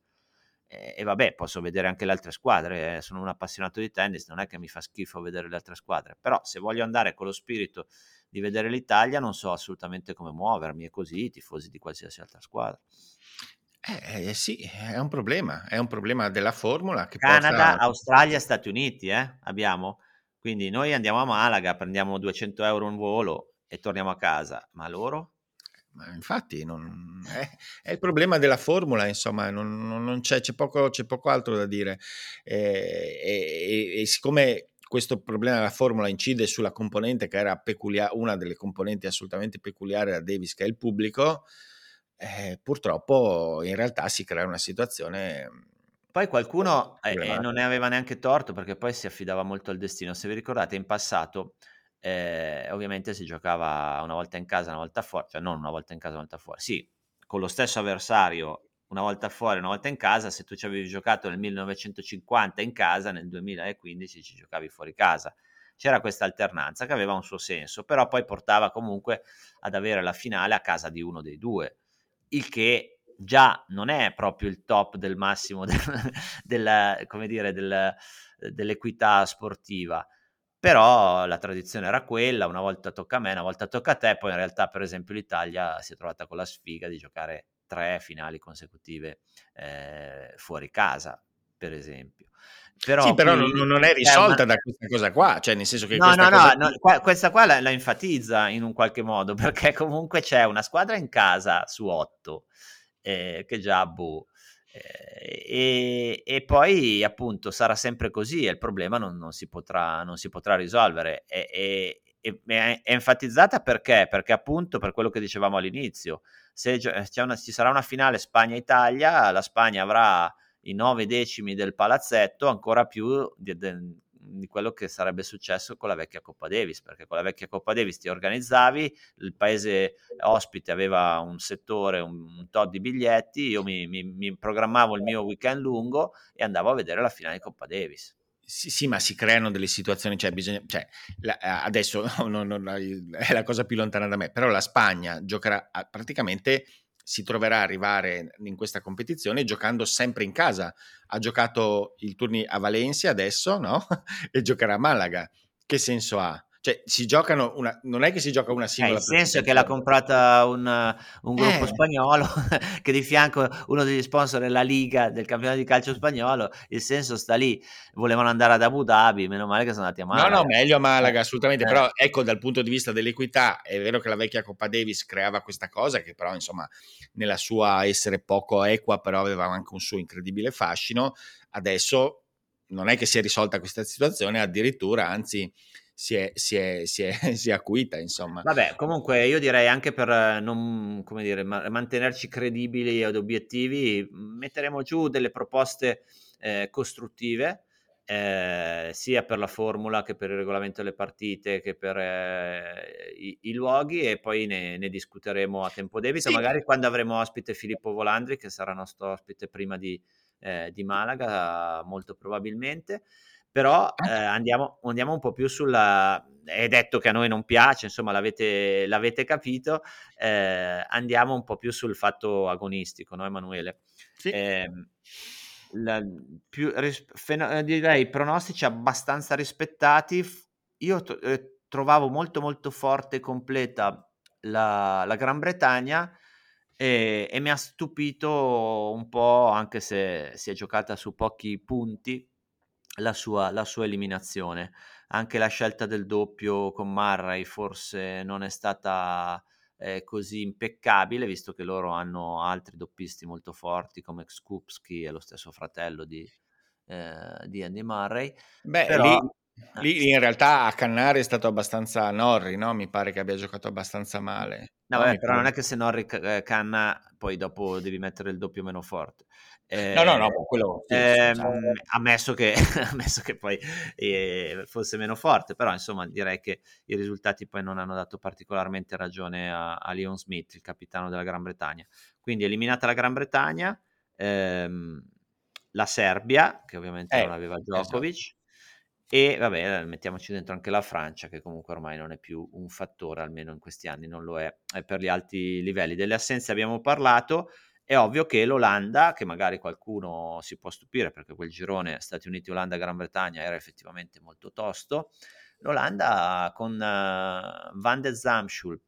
E, e, vabbè, posso vedere anche le altre squadre, eh, sono un appassionato di tennis, non è che mi fa schifo vedere le altre squadre, però se voglio andare con lo spirito di vedere l'Italia non so assolutamente come muovermi e così i tifosi di qualsiasi altra squadra. Eh, eh, sì, è un problema, è un problema della formula. Che Canada, porta... Australia, Stati Uniti, eh? abbiamo. Quindi noi andiamo a Malaga, prendiamo 200 euro un volo e torniamo a casa, ma loro? Ma infatti non, è, è, il problema della formula, insomma, non, non c'è, c'è, poco, c'è, poco, altro da dire. Eh, e siccome questo problema della formula incide sulla componente che era peculiare, una delle componenti assolutamente peculiari da Davis, che è il pubblico, eh, purtroppo in realtà si crea una situazione. Poi qualcuno eh, eh, non ne aveva neanche torto perché poi si affidava molto al destino. Se vi ricordate, in passato eh, ovviamente si giocava una volta in casa, una volta fuori, cioè non una volta in casa, una volta fuori, sì, con lo stesso avversario una volta fuori, una volta in casa, se tu ci avevi giocato nel 1950 in casa, nel 2015 ci giocavi fuori casa. C'era questa alternanza che aveva un suo senso, però poi portava comunque ad avere la finale a casa di uno dei due, il che già non è proprio il top del massimo del, del, dire, del, dell'equità sportiva. Però la tradizione era quella, una volta tocca a me, una volta tocca a te, poi in realtà per esempio l'Italia si è trovata con la sfiga di giocare tre finali consecutive eh, fuori casa, per esempio. Però sì, però non, non, è risolta una... da questa cosa qua, cioè nel senso che no, questa, no, cosa... no, no, qua, questa qua la, la, enfatizza in un qualche modo, perché comunque c'è una squadra in casa su otto, eh, che già boh, eh, e, e, poi appunto sarà sempre così e il problema non, non, si, potrà, non si potrà risolvere. E, e, è, enfatizzata perché? Perché appunto per quello che dicevamo all'inizio, se una, ci sarà una finale Spagna-Italia, la Spagna avrà i nove decimi del palazzetto, ancora più di, di, di, quello che sarebbe successo con la vecchia Coppa Davis, perché con la vecchia Coppa Davis ti organizzavi, il paese ospite aveva un settore, un, un tot di biglietti, io mi, mi, mi programmavo il mio weekend lungo e andavo a vedere la finale di Coppa Davis. Sì, sì, ma si creano delle situazioni, cioè, bisogna, cioè la, adesso no, no, no, è la cosa più lontana da me, però la Spagna giocherà praticamente si troverà a arrivare in questa competizione giocando sempre in casa. Ha giocato il turni a Valencia adesso, no? e giocherà a Malaga. Che senso ha? Cioè, si giocano una, non è che si gioca una eh, singola. Eh, il senso è che l'ha comprata un, un gruppo eh. spagnolo che di fianco uno degli sponsor è la Liga del campionato di calcio spagnolo. Il senso sta lì. Volevano andare ad Abu Dhabi, meno male che sono andati a Malaga. No, no, meglio a Malaga, assolutamente. Eh. Però ecco, dal punto di vista dell'equità, è vero che la vecchia Coppa Davis creava questa cosa, che però, insomma, nella sua essere poco equa, però aveva anche un suo incredibile fascino. Adesso non è che si è risolta questa situazione, addirittura, anzi si è, si è, si è, si è acuita, insomma. Vabbè, comunque io direi anche per non, come dire, mantenerci credibili ed obiettivi, metteremo giù delle proposte eh, costruttive, eh, sia per la formula che per il regolamento delle partite che per eh, i, i, luoghi e poi ne, ne, discuteremo a tempo debito, sì. magari quando avremo ospite Filippo Volandri che sarà nostro ospite prima di, eh, di Malaga molto probabilmente però eh, andiamo, andiamo, un po' più sulla... È detto che a noi non piace, insomma l'avete, l'avete capito, eh, andiamo un po' più sul fatto agonistico, no Emanuele? Sì. Eh, la, più, fen- direi pronostici abbastanza rispettati. Io to- eh, trovavo molto molto forte e completa la, la Gran Bretagna e, e mi ha stupito un po', anche se si è giocata su pochi punti, la sua, la sua eliminazione. Anche la scelta del doppio con Marray forse non è stata eh, così impeccabile, visto che loro hanno altri doppisti molto forti come Skupski e lo stesso fratello di, eh, di Andy Murray. Beh, Però... lì, Lì in realtà a Cannare è stato abbastanza Norri, no? Mi pare che abbia giocato abbastanza male. No, vabbè, però non è che se Norri eh, canna poi dopo devi mettere il doppio meno forte. Eh, no, no, no, quello sì, eh, ammesso, che, ammesso che poi eh, fosse meno forte, però insomma direi che i risultati poi non hanno dato particolarmente ragione a, a Leon Smith, il capitano della Gran Bretagna. Quindi eliminata la Gran Bretagna, ehm, la Serbia, che ovviamente non aveva esatto. Djokovic. E vabbè, mettiamoci dentro anche la Francia, che comunque ormai non è più un fattore, almeno in questi anni non lo è, è per gli alti livelli. Delle assenze abbiamo parlato, è ovvio che l'Olanda, che magari qualcuno si può stupire perché quel girone Stati Uniti, Olanda, Gran Bretagna era effettivamente molto tosto, l'Olanda con uh, Van de Zamschulp,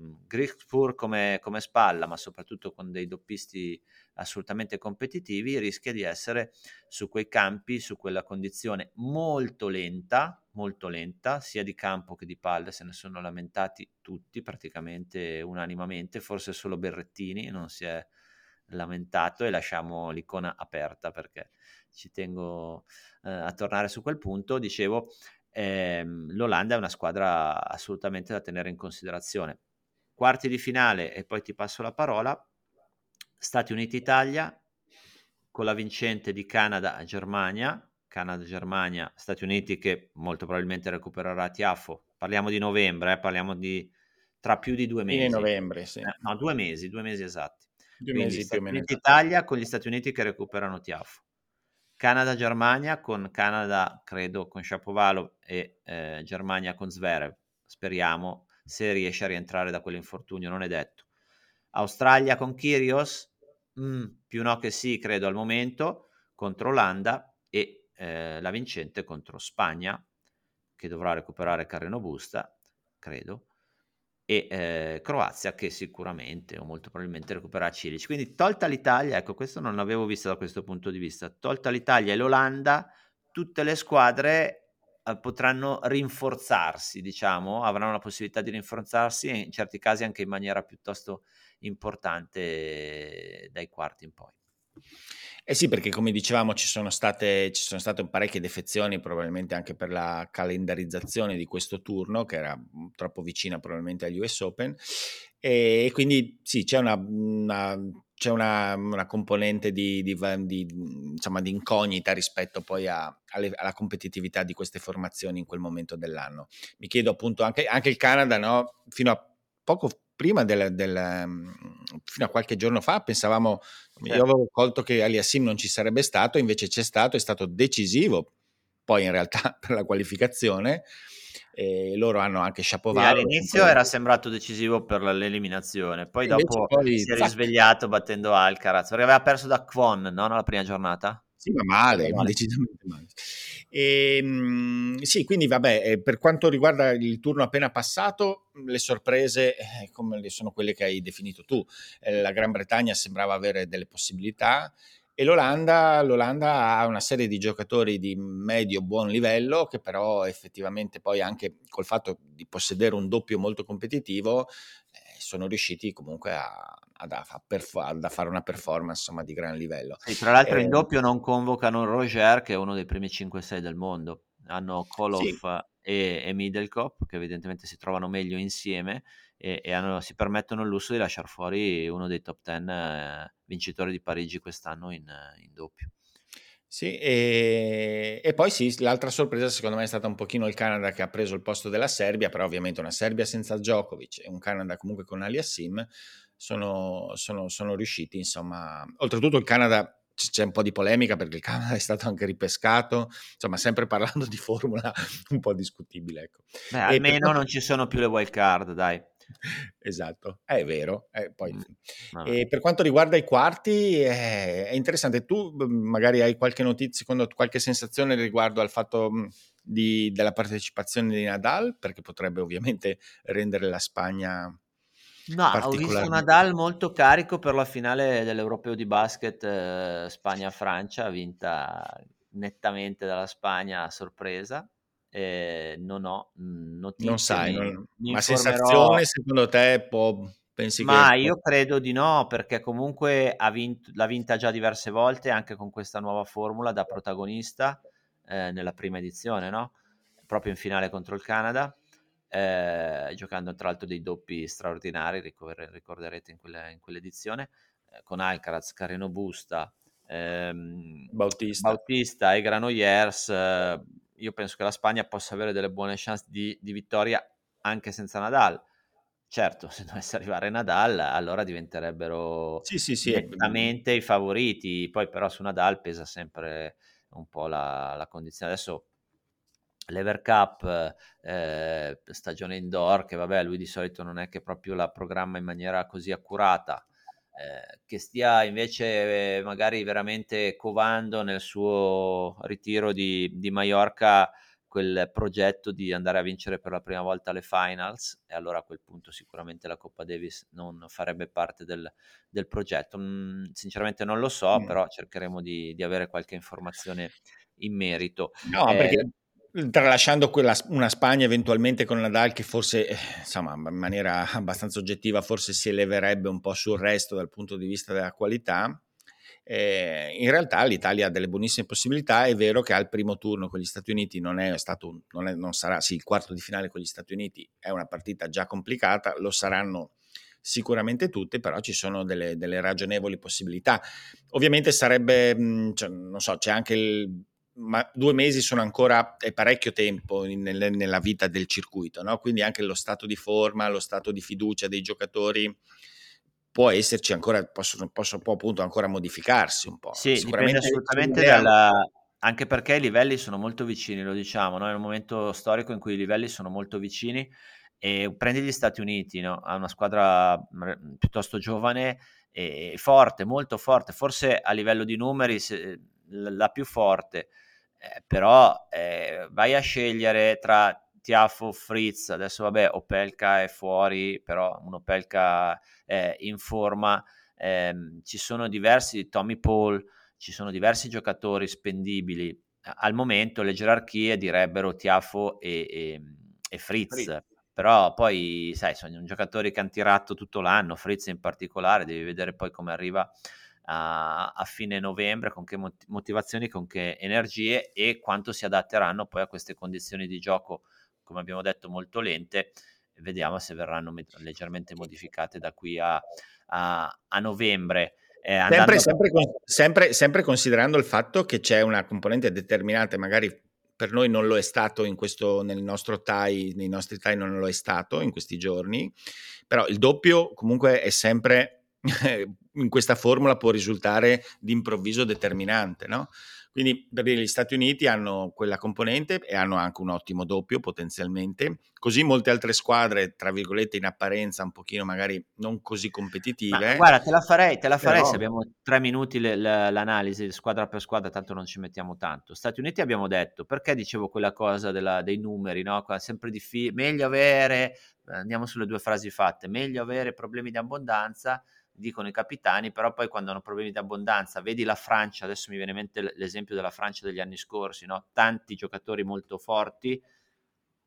mm, Grigspur come, come spalla, ma soprattutto con dei doppisti assolutamente competitivi, rischia di essere su quei campi, su quella condizione molto lenta, molto lenta, sia di campo che di palle, se ne sono lamentati tutti praticamente unanimamente, forse solo Berrettini non si è lamentato e lasciamo l'icona aperta perché ci tengo eh, a tornare su quel punto. Dicevo, ehm, l'Olanda è una squadra assolutamente da tenere in considerazione. Quarti di finale e poi ti passo la parola. Stati Uniti-Italia con la vincente di Canada-Germania. Canada-Germania, Stati Uniti che molto probabilmente recupererà Tiafo. Parliamo di novembre, eh, parliamo di tra più di due mesi. In novembre, sì. Eh, no, due mesi, due mesi esatti. Due mesi Stati Uniti Italia con gli Stati Uniti che recuperano Tiafo. Canada-Germania con Canada, credo, con Shapovalov e eh, Germania con Zverev. Speriamo se riesce a rientrare da quell'infortunio, non è detto. Australia con Kyrgios, mm, più no che sì, credo al momento, contro Olanda e eh, la vincente contro Spagna, che dovrà recuperare Carreno Busta, credo e eh, Croazia che sicuramente o molto probabilmente recupererà Cilic. Quindi tolta l'Italia, ecco questo non l'avevo visto da questo punto di vista, tolta l'Italia e l'Olanda, tutte le squadre eh, potranno rinforzarsi, diciamo, avranno la possibilità di rinforzarsi in certi casi anche in maniera piuttosto importante dai quarti in poi. Eh sì, perché come dicevamo ci sono state, ci sono state parecchie defezioni, probabilmente anche per la calendarizzazione di questo turno, che era mhmm, troppo vicina probabilmente agli US Open. E quindi sì, c'è una, una c'è una, una, componente di, di, di, insomma, di, incognita rispetto poi a, alle, alla competitività di queste formazioni in quel momento dell'anno. Mi chiedo appunto anche, anche il Canada, no? fino a poco prima del, del, mhmm, fino a qualche giorno fa pensavamo, certo. io avevo colto che Aliassim non ci sarebbe stato, invece c'è stato, è stato decisivo poi in realtà per la qualificazione. E loro hanno anche Shapovalov. all'inizio era sembrato decisivo per l'eliminazione, poi dopo poi, si è risvegliato battendo Alcaraz, perché aveva perso da Kwon no? nella prima giornata. Sì, ma male, male. decisamente male. E, ehm, sì, quindi vabbè, eh, per quanto riguarda il turno appena passato, le sorprese eh, come sono quelle che hai definito tu. Eh, la Gran Bretagna sembrava avere delle possibilità e l'Olanda, l'Olanda ha una serie di giocatori di medio buon livello che però effettivamente poi anche col fatto di possedere un doppio molto competitivo sono riusciti comunque a, a, a, perf- a, fare una performance insomma, di gran livello. E tra l'altro eh, in ehm doppio non convocano Roger che è uno dei primi 5-6 del mondo, hanno Koloff sì. e, e Middlecop che evidentemente si trovano meglio insieme e, e hanno, si permettono il lusso di lasciare fuori uno dei top 10 eh, vincitori di Parigi quest'anno in, in doppio. Sì, e, e, poi sì, l'altra sorpresa secondo me è stata un pochino il Canada che ha preso il posto della Serbia, però ovviamente una Serbia senza Djokovic e un Canada comunque con Aliassim sono, sono, sono riusciti, insomma, oltretutto il Canada c'è un po' di polemica perché il Canada è stato anche ripescato, insomma, sempre parlando di formula un po' discutibile. Ecco. Beh, almeno per... non ci sono più le wild card, dai. Esatto, è vero. Eh, poi, e per quanto riguarda i quarti, è, è, interessante. Tu magari hai qualche notizia, secondo qualche sensazione riguardo al fatto di, della partecipazione di Nadal, perché potrebbe ovviamente rendere la Spagna. No, ho visto Nadal molto carico per la finale dell'Europeo di basket eh, Spagna-Francia, vinta nettamente dalla Spagna a sorpresa eh, non ho notizie. Non sai, non... ma sensazione secondo te può... Pensi ma che... io credo di no, perché comunque ha vinto, l'ha vinta già diverse volte, anche con questa nuova formula da protagonista eh, nella prima edizione, no? proprio in finale contro il Canada, eh, giocando tra l'altro dei doppi straordinari, ricorderete in, quella, in quell'edizione, eh, con Alcaraz, Carino Busta, ehm, Bautista. Bautista. e Granollers. Eh, io penso che la Spagna possa avere delle buone chance di, di vittoria anche senza Nadal. Certo, se dovesse arrivare Nadal, allora diventerebbero sì, sì, sì, nettamente i favoriti. Poi, però, su Nadal pesa sempre un po' la, la condizione. Adesso l'Ever Cup, eh, stagione indoor, che vabbè, lui di solito non è che proprio la programma in maniera così accurata. Eh, che stia invece eh, magari veramente covando nel suo ritiro di, di Mallorca quel progetto di andare a vincere per la prima volta le finals e allora a quel punto sicuramente la Coppa Davis non farebbe parte del, del progetto. Mm, sinceramente non lo so, mm. però cercheremo di, di, avere qualche informazione in merito. No, eh, perché tralasciando quella, una Spagna eventualmente con Nadal che forse, eh, insomma, in maniera abbastanza oggettiva, forse si eleverebbe un po' sul resto dal punto di vista della qualità, eh, in realtà l'Italia ha delle buonissime possibilità. È vero che al primo turno con gli Stati Uniti non è stato, non, è, non sarà, sì, il quarto di finale con gli Stati Uniti è una partita già complicata, lo saranno sicuramente tutte, però ci sono delle, delle ragionevoli possibilità. Ovviamente sarebbe, cioè, non so, c'è anche il ma due mesi sono ancora è parecchio tempo in, nel, nella vita del circuito, no? quindi anche lo stato di forma, lo stato di fiducia dei giocatori può esserci ancora, possono, possono, può appunto ancora modificarsi un po'. Sì, Sicuramente assolutamente dalla, anche perché i livelli sono molto vicini, lo diciamo, no? è un momento storico in cui i livelli sono molto vicini e prendi gli Stati Uniti, no? ha una squadra piuttosto giovane e forte, molto forte, forse a livello di numeri se, la più forte, eh, però eh, vai a scegliere tra Tiafo, Fritz, adesso vabbè Opelka è fuori, però un Opelka è in forma, eh, ci sono diversi, Tommy Paul, ci sono diversi giocatori spendibili, al momento le gerarchie direbbero Tiafo e, e, e Fritz. Fritz. Però poi, sai, sono giocatori che hanno tirato tutto l'anno, Fritz in particolare, devi vedere poi come arriva a, a fine novembre, con che motivazioni, con che energie e quanto si adatteranno poi a queste condizioni di gioco, come abbiamo detto, molto lente. Vediamo se verranno leggermente modificate da qui a, a, a novembre. Eh, sempre, sempre, sempre, sempre, considerando il fatto che c'è una componente determinante, magari per noi non lo è stato in questo, nel nostro TAI, nei nostri TAI non lo è stato in questi giorni, però il doppio comunque è sempre in questa formula può risultare d'improvviso determinante, no? Quindi per dire, gli Stati Uniti hanno quella componente e hanno anche un ottimo doppio potenzialmente, così molte altre squadre, tra virgolette, in apparenza un pochino magari non così competitive. Ma guarda, te la farei, te la farei però... se abbiamo tre minuti le, le, l'analisi squadra per squadra, tanto non ci mettiamo tanto. Stati Uniti abbiamo detto, perché dicevo quella cosa della, dei numeri, no? Sempre difficile, meglio avere, andiamo sulle due frasi fatte, meglio avere problemi di abbondanza dicono i capitani, però poi quando hanno problemi di abbondanza, vedi la Francia, adesso mi viene in mente l'esempio della Francia degli anni scorsi, no? tanti giocatori molto forti,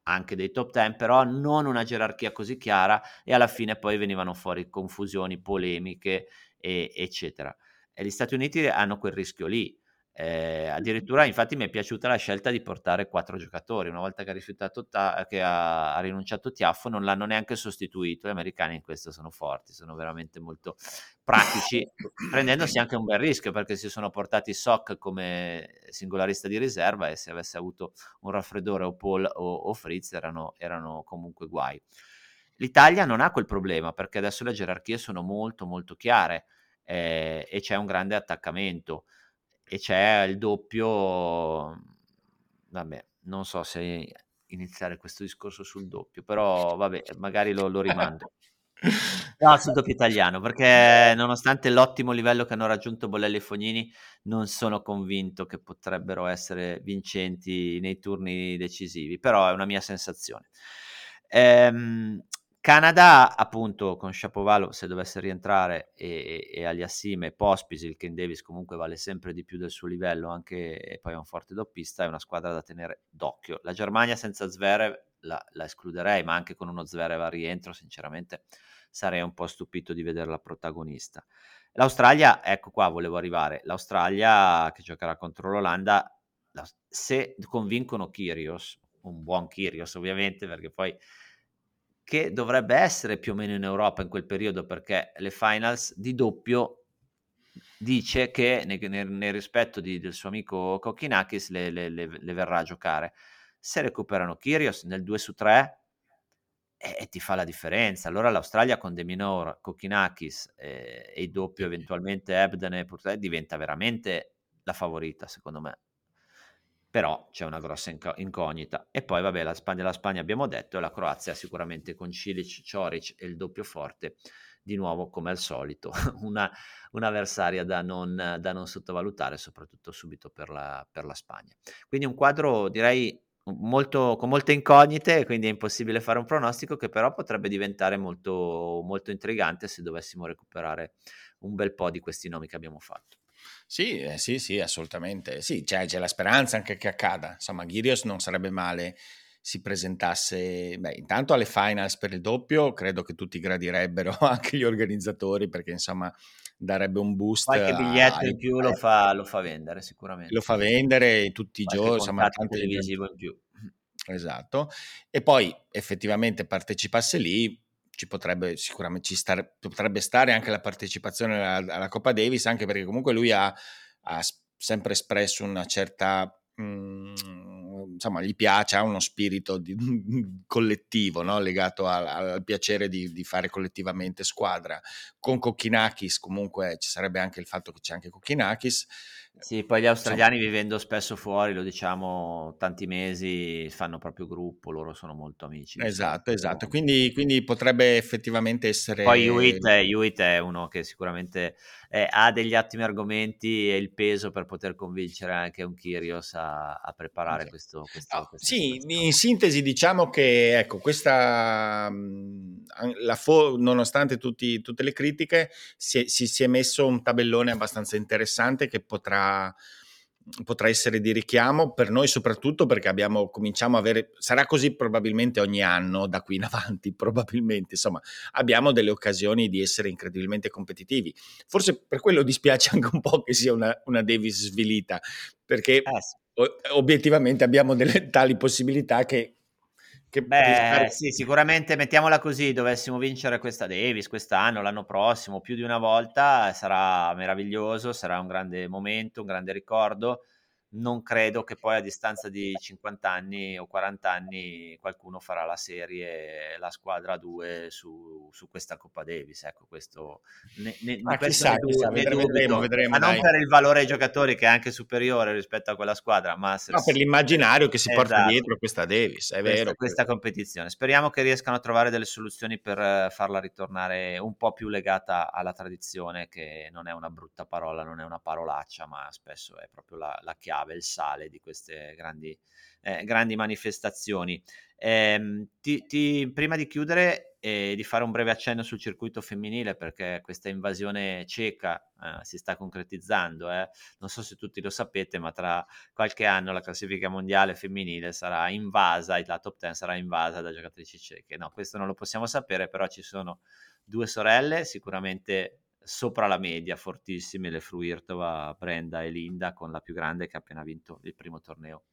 anche dei top 10, però non una gerarchia così chiara e alla fine poi venivano fuori confusioni, polemiche, e, eccetera. E gli Stati Uniti hanno quel rischio lì. Eh, addirittura, infatti, mi è piaciuta la scelta di portare quattro giocatori. Una volta che ha, rifiutato ta- che ha, ha rinunciato Tiaffo, non l'hanno neanche sostituito. Gli americani in questo sono forti, sono veramente molto pratici, prendendosi anche un bel rischio perché si sono portati Sock come singolarista di riserva e se avesse avuto un raffreddore o Paul o, o Fritz erano, erano comunque guai. L'Italia non ha quel problema perché adesso le gerarchie sono molto molto chiare eh, e c'è un grande attaccamento e c'è il doppio, vabbè, non so se iniziare questo discorso sul doppio, però vabbè, magari lo, lo rimando. No, sul doppio italiano, perché nonostante l'ottimo livello che hanno raggiunto Bolelli e Fognini, non sono convinto che potrebbero essere vincenti nei turni decisivi, però è una mia sensazione. Ehm, Canada, appunto, con Shapovalov, se dovesse rientrare, e, e agli Assime, Pospisil, Ken Davis comunque vale sempre di più del suo livello, anche e poi è un forte doppista, è una squadra da tenere d'occhio. La Germania senza Zverev la, la escluderei, ma anche con uno Zverev a rientro, sinceramente, sarei un po' stupito di vederla protagonista. L'Australia, ecco qua, volevo arrivare. L'Australia che giocherà contro l'Olanda, se convincono Kyrgios, un buon Kyrgios ovviamente, perché poi che dovrebbe essere più o meno in Europa in quel periodo, perché le finals di doppio dice che nel, nel, rispetto di, del suo amico Kokinakis le, le, le, le, verrà a giocare. Se recuperano Kyrgios nel 2 su 3 e, e ti fa la differenza. Allora l'Australia con De Minor, Kokinakis eh, e il doppio eventualmente Ebden e Portugal diventa veramente la favorita secondo me però c'è una grossa inco- incognita. E poi, vabbè, la Spagna, la Spagna abbiamo detto, e la Croazia sicuramente con Cilic, Cioric e il doppio forte, di nuovo come al solito, una, un'avversaria da non, da non, sottovalutare, soprattutto subito per la, per la Spagna. Quindi un quadro, direi, molto, con molte incognite, quindi è impossibile fare un pronostico che però potrebbe diventare molto, molto intrigante se dovessimo recuperare un bel po' di questi nomi che abbiamo fatto. Sì, eh, sì, sì, assolutamente. Sì, c'è, c'è, la speranza anche che accada. Insomma, Ghirios non sarebbe male si presentasse, beh, intanto alle finals per il doppio, credo che tutti gradirebbero, anche gli organizzatori, perché insomma darebbe un boost. Qualche biglietto a, in più lo fa, lo fa, vendere sicuramente. Lo fa vendere tutti i giorni, insomma, tante televisivo in più. Esatto. E poi effettivamente partecipasse lì, ci potrebbe sicuramente ci stare, potrebbe stare anche la partecipazione alla, alla, Coppa Davis, anche perché comunque lui ha, ha sempre espresso una certa mhmm, insomma, gli piace, ha uno spirito di, collettivo no? legato al, al piacere di, di, fare collettivamente squadra. Con Kokkinakis comunque ci sarebbe anche il fatto che c'è anche Kokkinakis, sì, poi gli australiani Insomma. vivendo spesso fuori, lo diciamo, tanti mesi fanno proprio gruppo, loro sono molto amici. Esatto, esatto, quindi, quindi, potrebbe effettivamente essere... Poi Hewitt è, Hewitt è uno che sicuramente è, ha degli ottimi argomenti e il peso per poter convincere anche un Kyrios a, a preparare esatto. questo... questo, no, questo sì, in sintesi diciamo che ecco, questa, mhmm, fo- nonostante tutti, tutte le critiche, si si, si è messo un tabellone abbastanza interessante che potrà potrà essere di richiamo per noi soprattutto perché abbiamo cominciamo a avere sarà così probabilmente ogni anno da qui in avanti probabilmente insomma abbiamo delle occasioni di essere incredibilmente competitivi forse per quello dispiace anche un po' che sia una, una Davis svilita perché eh. obiettivamente abbiamo delle tali possibilità che che Beh, sì, sicuramente mettiamola così, dovessimo vincere questa Davis quest'anno, l'anno prossimo, più di una volta, sarà meraviglioso, sarà un grande momento, un grande ricordo non credo che poi a distanza di 50 anni o 40 anni qualcuno farà la serie, la squadra 2 su, su questa Coppa Davis. Ecco, questo, ne, ne, ma chissà, ne, chissà vedremo, vedremo, vedremo, ma non per il valore ai giocatori che è anche superiore rispetto a quella squadra, ma no, per l'immaginario che si esatto. porta dietro questa Davis, è questa, vero. Questa competizione. Speriamo che riescano a trovare delle soluzioni per eh, farla ritornare un po' più legata alla tradizione, che non è una brutta parola, non è una parolaccia, ma spesso è proprio la, la chiave chiave, il sale di queste grandi, eh, grandi manifestazioni. Eh, ti, ti, prima di chiudere e eh, di fare un breve accenno sul circuito femminile, perché questa invasione cieca eh, si sta concretizzando, eh. non so se tutti lo sapete, ma tra qualche anno la classifica mondiale femminile sarà invasa, la top 10 sarà invasa da giocatrici cieche. No, questo non lo possiamo sapere, però ci sono due sorelle, sicuramente sopra la media, fortissime le Fruirtova, Brenda e Linda, con la più grande che ha appena vinto il primo torneo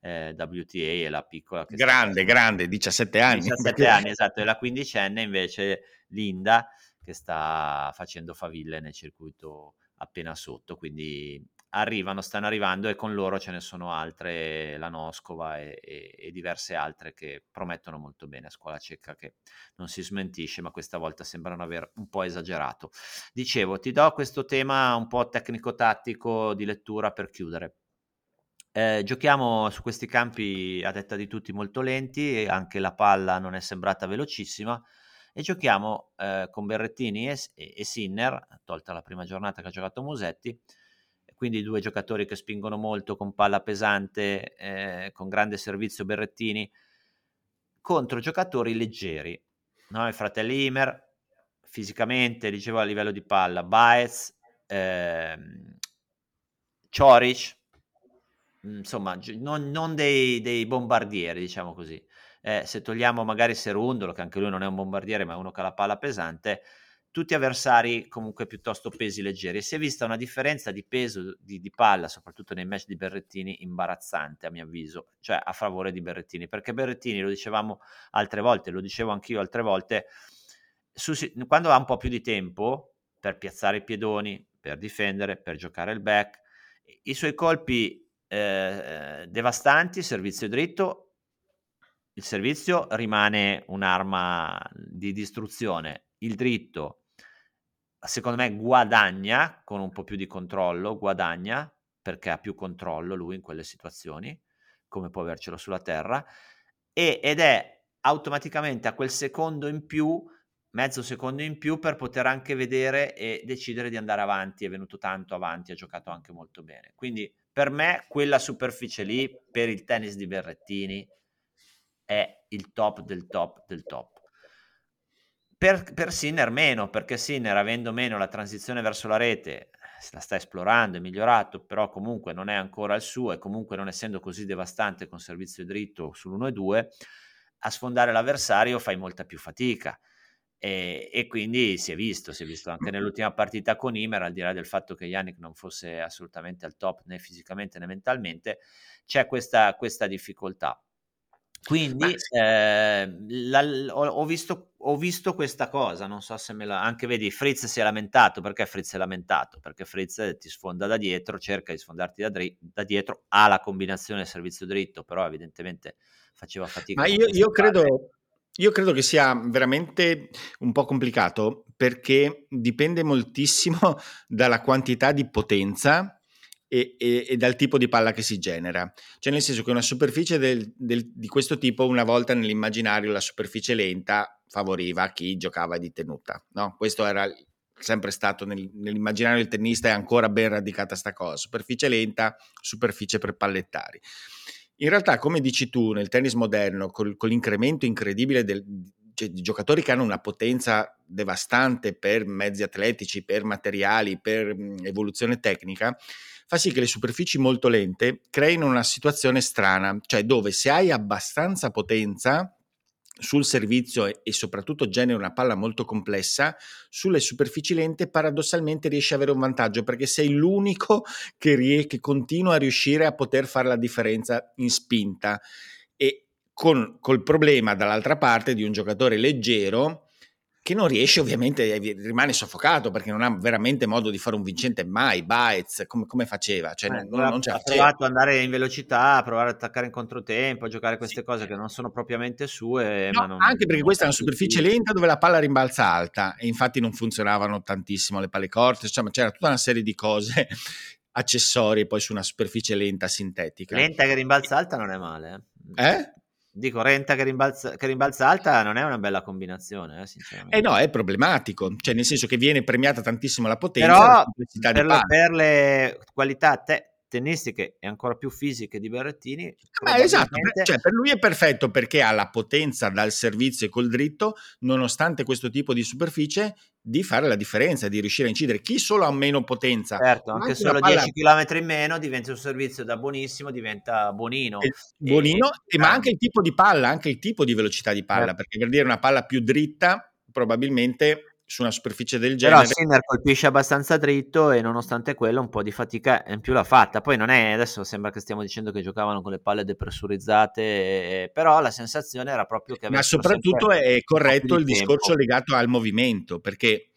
eh, WTA e la piccola che grande, sta... grande, 17 anni. 17 anni, esatto, e la quindicenne invece Linda che sta facendo faville nel circuito appena sotto, quindi arrivano, stanno arrivando e con loro ce ne sono altre, la Noscova e, e, e, diverse altre che promettono molto bene a scuola cieca che non si smentisce ma questa volta sembrano aver un po' esagerato. Dicevo, ti do questo tema un po' tecnico-tattico di lettura per chiudere. Eh, giochiamo su questi campi a detta di tutti molto lenti, anche la palla non è sembrata velocissima e giochiamo eh, con Berrettini e, e Sinner, tolta la prima giornata che ha giocato Musetti, quindi due giocatori che spingono molto con palla pesante, eh, con grande servizio Berrettini, contro giocatori leggeri. No? I fratelli Imer, fisicamente, dicevo a livello di palla, Baez, ehm, Cioric, insomma, non, non dei, dei, bombardieri, diciamo così. Eh, se togliamo magari Serundolo, che anche lui non è un bombardiere, ma è uno che ha la palla pesante, tutti avversari comunque piuttosto pesi leggeri. Si è vista una differenza di peso di, di, palla, soprattutto nei match di Berrettini, imbarazzante a mio avviso, cioè a favore di Berrettini, perché Berrettini, lo dicevamo altre volte, lo dicevo anch'io altre volte, su, quando ha un po' più di tempo per piazzare i piedoni, per difendere, per giocare il back, i suoi colpi eh, devastanti, servizio dritto, il servizio rimane un'arma di distruzione, il dritto secondo me guadagna con un po' più di controllo, guadagna perché ha più controllo lui in quelle situazioni, come può avercelo sulla terra, e, ed è automaticamente a quel secondo in più, mezzo secondo in più, per poter anche vedere e decidere di andare avanti. È venuto tanto avanti, ha giocato anche molto bene. Quindi per me quella superficie lì, per il tennis di Berrettini, è il top del top del top. Per, per Sinner meno, perché Sinner avendo meno la transizione verso la rete la sta esplorando, è migliorato, però comunque non è ancora il suo e comunque non essendo così devastante con servizio dritto sull'1 e 2, a sfondare l'avversario fai molta più fatica. E, e, quindi si è visto, si è visto anche nell'ultima partita con Imer, al di là del fatto che Yannick non fosse assolutamente al top né fisicamente né mentalmente, c'è questa, questa difficoltà. Quindi eh, la, ho, ho, visto, ho, visto, questa cosa, non so se me la... Anche vedi, Fritz si è lamentato, perché Fritz si è lamentato? Perché Fritz ti sfonda da dietro, cerca di sfondarti da, dri- da dietro, ha la combinazione servizio dritto, però evidentemente faceva fatica. Ma io, io, credo, io credo che sia veramente un po' complicato perché dipende moltissimo dalla quantità di potenza e, e, e, dal tipo di palla che si genera. Cioè nel senso che una superficie del, del, di questo tipo una volta nell'immaginario la superficie lenta favoriva chi giocava di tenuta. No? Questo era sempre stato nel, nell'immaginario del tennista è ancora ben radicata sta cosa. Superficie lenta, superficie per pallettari. In realtà, come dici tu, nel tennis moderno, col, con l'incremento incredibile del, cioè, di giocatori che hanno una potenza devastante per mezzi atletici, per materiali, per mh, evoluzione tecnica, fa sì che le superfici molto lente creino una situazione strana, cioè dove se hai abbastanza potenza sul servizio e, soprattutto generi una palla molto complessa, sulle superfici lente paradossalmente riesci ad avere un vantaggio perché sei l'unico che, rie- che continua a riuscire a poter fare la differenza in spinta. E con, col problema dall'altra parte di un giocatore leggero che non riesce ovviamente, rimane soffocato perché non ha veramente modo di fare un vincente mai, Baez, come, come faceva? Cioè, eh, non, non ha provato ad andare in velocità, a provare ad attaccare in controtempo, a giocare queste sì. cose che non sono propriamente sue. No, non, anche perché questa è una superficie lenta dove la palla rimbalza alta e infatti non funzionavano tantissimo le palle corte, cioè, c'era tutta una serie di cose accessorie poi su una superficie lenta sintetica. Lenta che rimbalza alta non è male. Eh? eh? Dico, Renta che rimbalza, che rimbalza, alta non è una bella combinazione, eh, sinceramente. Eh no, è problematico, cioè nel senso che viene premiata tantissimo la potenza. Però per, la, per, le qualità te- tennistiche e ancora più fisiche di Berrettini. Beh, esatto, cioè, per lui è perfetto perché ha la potenza dal servizio e col dritto, nonostante questo tipo di superficie, di fare la differenza, di riuscire a incidere. Chi solo ha meno potenza, certo, anche, anche solo palla... 10 km in meno diventa un servizio da buonissimo, diventa buonino. E, buonino, e, ma anche il tipo di palla, anche il tipo di velocità di palla, certo. perché per dire una palla più dritta probabilmente su una superficie del genere. Però Sinner colpisce abbastanza dritto e nonostante quello un po' di fatica in più l'ha fatta. Poi non è, adesso sembra che stiamo dicendo che giocavano con le palle depressurizzate, però la sensazione era proprio che... Ma soprattutto è corretto il tempo. discorso legato al movimento, perché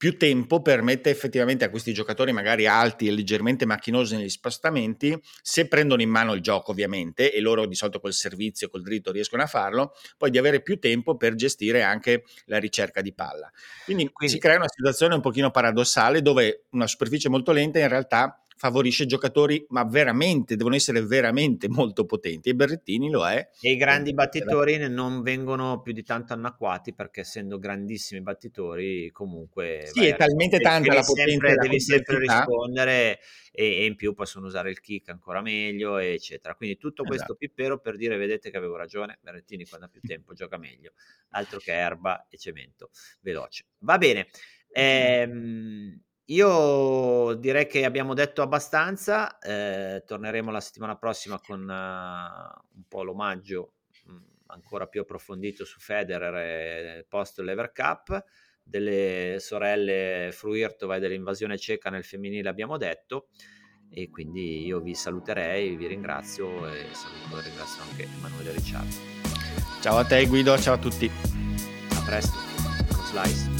più tempo permette effettivamente a questi giocatori magari alti e leggermente macchinosi negli spostamenti, se prendono in mano il gioco ovviamente, e loro di solito col servizio, col dritto riescono a farlo, poi di avere più tempo per gestire anche la ricerca di palla. Quindi, Quindi si crea una situazione un pochino paradossale dove una superficie molto lenta in realtà favorisce giocatori, ma veramente, devono essere veramente molto potenti e Berrettini lo è. E i grandi battitori non vengono più di tanto annacquati perché essendo grandissimi battitori comunque... Sì, è talmente tanta la potenza. Sempre, devi sempre rispondere e, e, in più possono usare il kick ancora meglio, eccetera. Quindi tutto questo esatto. pippero per dire, vedete che avevo ragione, Berrettini quando ha più tempo gioca meglio, altro che erba e cemento, veloce. Va bene. Ehm, io direi che abbiamo detto abbastanza, eh, torneremo la settimana prossima con uh, un po' l'omaggio mh, mm, ancora più approfondito su Federer e post Lever Cup, delle sorelle Fruirtova e dell'invasione ceca nel femminile abbiamo detto e quindi io vi saluterei, vi ringrazio e saluto e ringrazio anche Emanuele Ricciardo. Ciao a te Guido, ciao a tutti. A presto, con Slice.